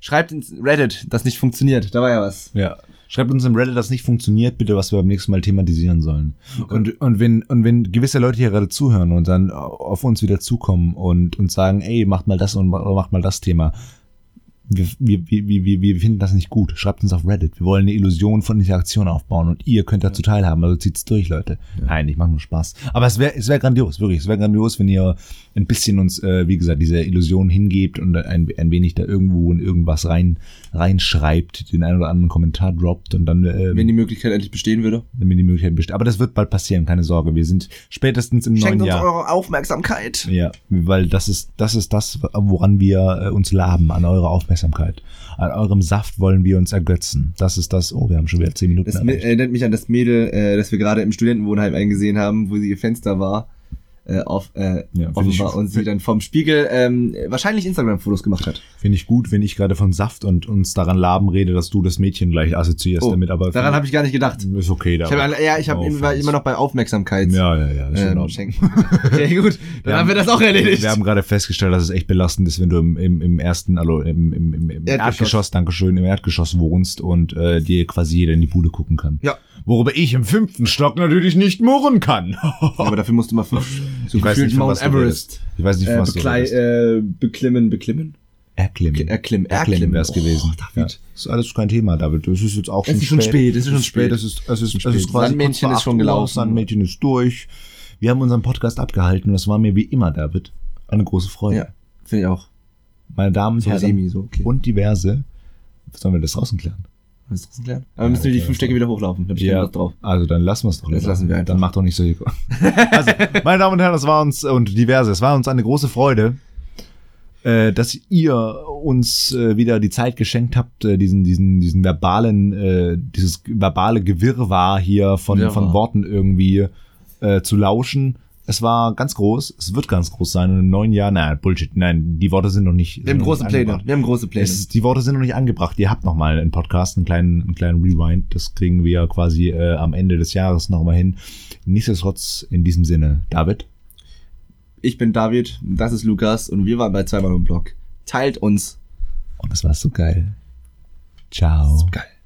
Schreibt ins Reddit, das nicht funktioniert. Da war ja was. Ja. Schreibt uns im Reddit, das nicht funktioniert, bitte, was wir beim nächsten Mal thematisieren sollen. Und, und wenn, und wenn gewisse Leute hier gerade zuhören und dann auf uns wieder zukommen und, und sagen, ey, macht mal das und ma- macht mal das Thema. Wir, wir, wir, wir, wir finden das nicht gut. Schreibt uns auf Reddit. Wir wollen eine Illusion von Interaktion aufbauen und ihr könnt dazu teilhaben. Also zieht's durch, Leute. Nein, ich mache nur Spaß. Aber es wäre es wär grandios, wirklich. Es wäre grandios, wenn ihr ein bisschen uns, äh, wie gesagt, diese Illusion hingebt und ein, ein wenig da irgendwo in irgendwas rein reinschreibt, den einen oder anderen Kommentar droppt und dann ähm, Wenn die Möglichkeit endlich bestehen würde. wenn die Möglichkeit besteht. Aber das wird bald passieren, keine Sorge. Wir sind spätestens im Schenkt neuen uns Jahr. eure Aufmerksamkeit. Ja, weil das ist, das ist das, woran wir äh, uns laben, an eurer Aufmerksamkeit. An eurem Saft wollen wir uns ergötzen. Das ist das, oh, wir haben schon wieder zehn Minuten Das erreicht. erinnert mich an das Mädel, äh, das wir gerade im Studentenwohnheim eingesehen haben, wo sie ihr Fenster war. Äh, auf, äh, Ja, offen find ich- und sie dann vom Spiegel ähm, wahrscheinlich Instagram-Fotos gemacht hat. Finde ich gut, wenn ich gerade von Saft und uns daran laben rede, dass du das Mädchen gleich assoziierst Oh, damit, aber Daran habe ich gar nicht gedacht. ist okay. Da Ich hab, ja, ich hab, No immer- immer noch bei Aufmerksamkeit. Ja, ja, ja. Das ähm, schenken. Okay, gut. Dann Wir haben wir das auch erledigt. Wir haben gerade festgestellt, dass es echt belastend ist, wenn du im, im, im ersten, also im, im, im, im Erdgeschoss. Erdgeschoss. Dankeschön, im Erdgeschoss wohnst und äh, dir quasi jeder in die Bude gucken kann. Ja. Worüber ich im fünften Stock natürlich nicht murren kann. aber dafür musst du mal fünf, so Ich weiß gefühlt nicht, Mount was du Everest. Ich weiß nicht, äh, was du beklei- redest. äh, beklimmen, beklimmen? Erklimmen. Erklimmen, Erklimmen wäre es Oh, gewesen. David. Ja. Ist alles kein Thema, David. Es ist jetzt auch Es schon ist schon spät, es ist schon spät. Es ist, es ist, es spät. ist quasi Sandmännchen ist schon 8 Uhr, gelaufen. Sandmännchen ist durch. Wir haben unseren Podcast abgehalten und das war mir wie immer, David, eine große Freude. Ja, finde ich auch. Meine Damen und So Herren semi, so, okay. und diverse. Sollen wir das draußen klären? Willst du das klären? Aber müssen wir die fünf Stecke wieder hochlaufen. Da hab ich keinen Bock drauf. also dann lassen wir es doch. Das lieber. lassen wir einfach. Dann macht doch nicht so viel. also, meine Damen und Herren, das war uns und diverse. Es war uns eine große Freude, äh, dass ihr uns äh, wieder die Zeit geschenkt habt, äh, diesen diesen diesen verbalen äh, dieses verbale Gewirrwarr hier von Wirrwarr. von Worten irgendwie äh, zu lauschen. Es war ganz groß. Es wird ganz groß sein. Und in neun Jahren, na, Bullshit. Nein, die Worte sind noch nicht. Wir haben große Pläne. angebracht. Wir haben große Pläne. Es die Worte sind noch nicht angebracht. Ihr habt noch mal einen Podcast, einen kleinen, einen kleinen Rewind. Das kriegen wir quasi äh, am Ende des Jahres noch mal hin. Nichtsdestotrotz in diesem Sinne, David. Ich bin David, das ist Lukas und wir waren bei zweimal im Blog. Teilt uns. Und das war so geil. Ciao. Geil.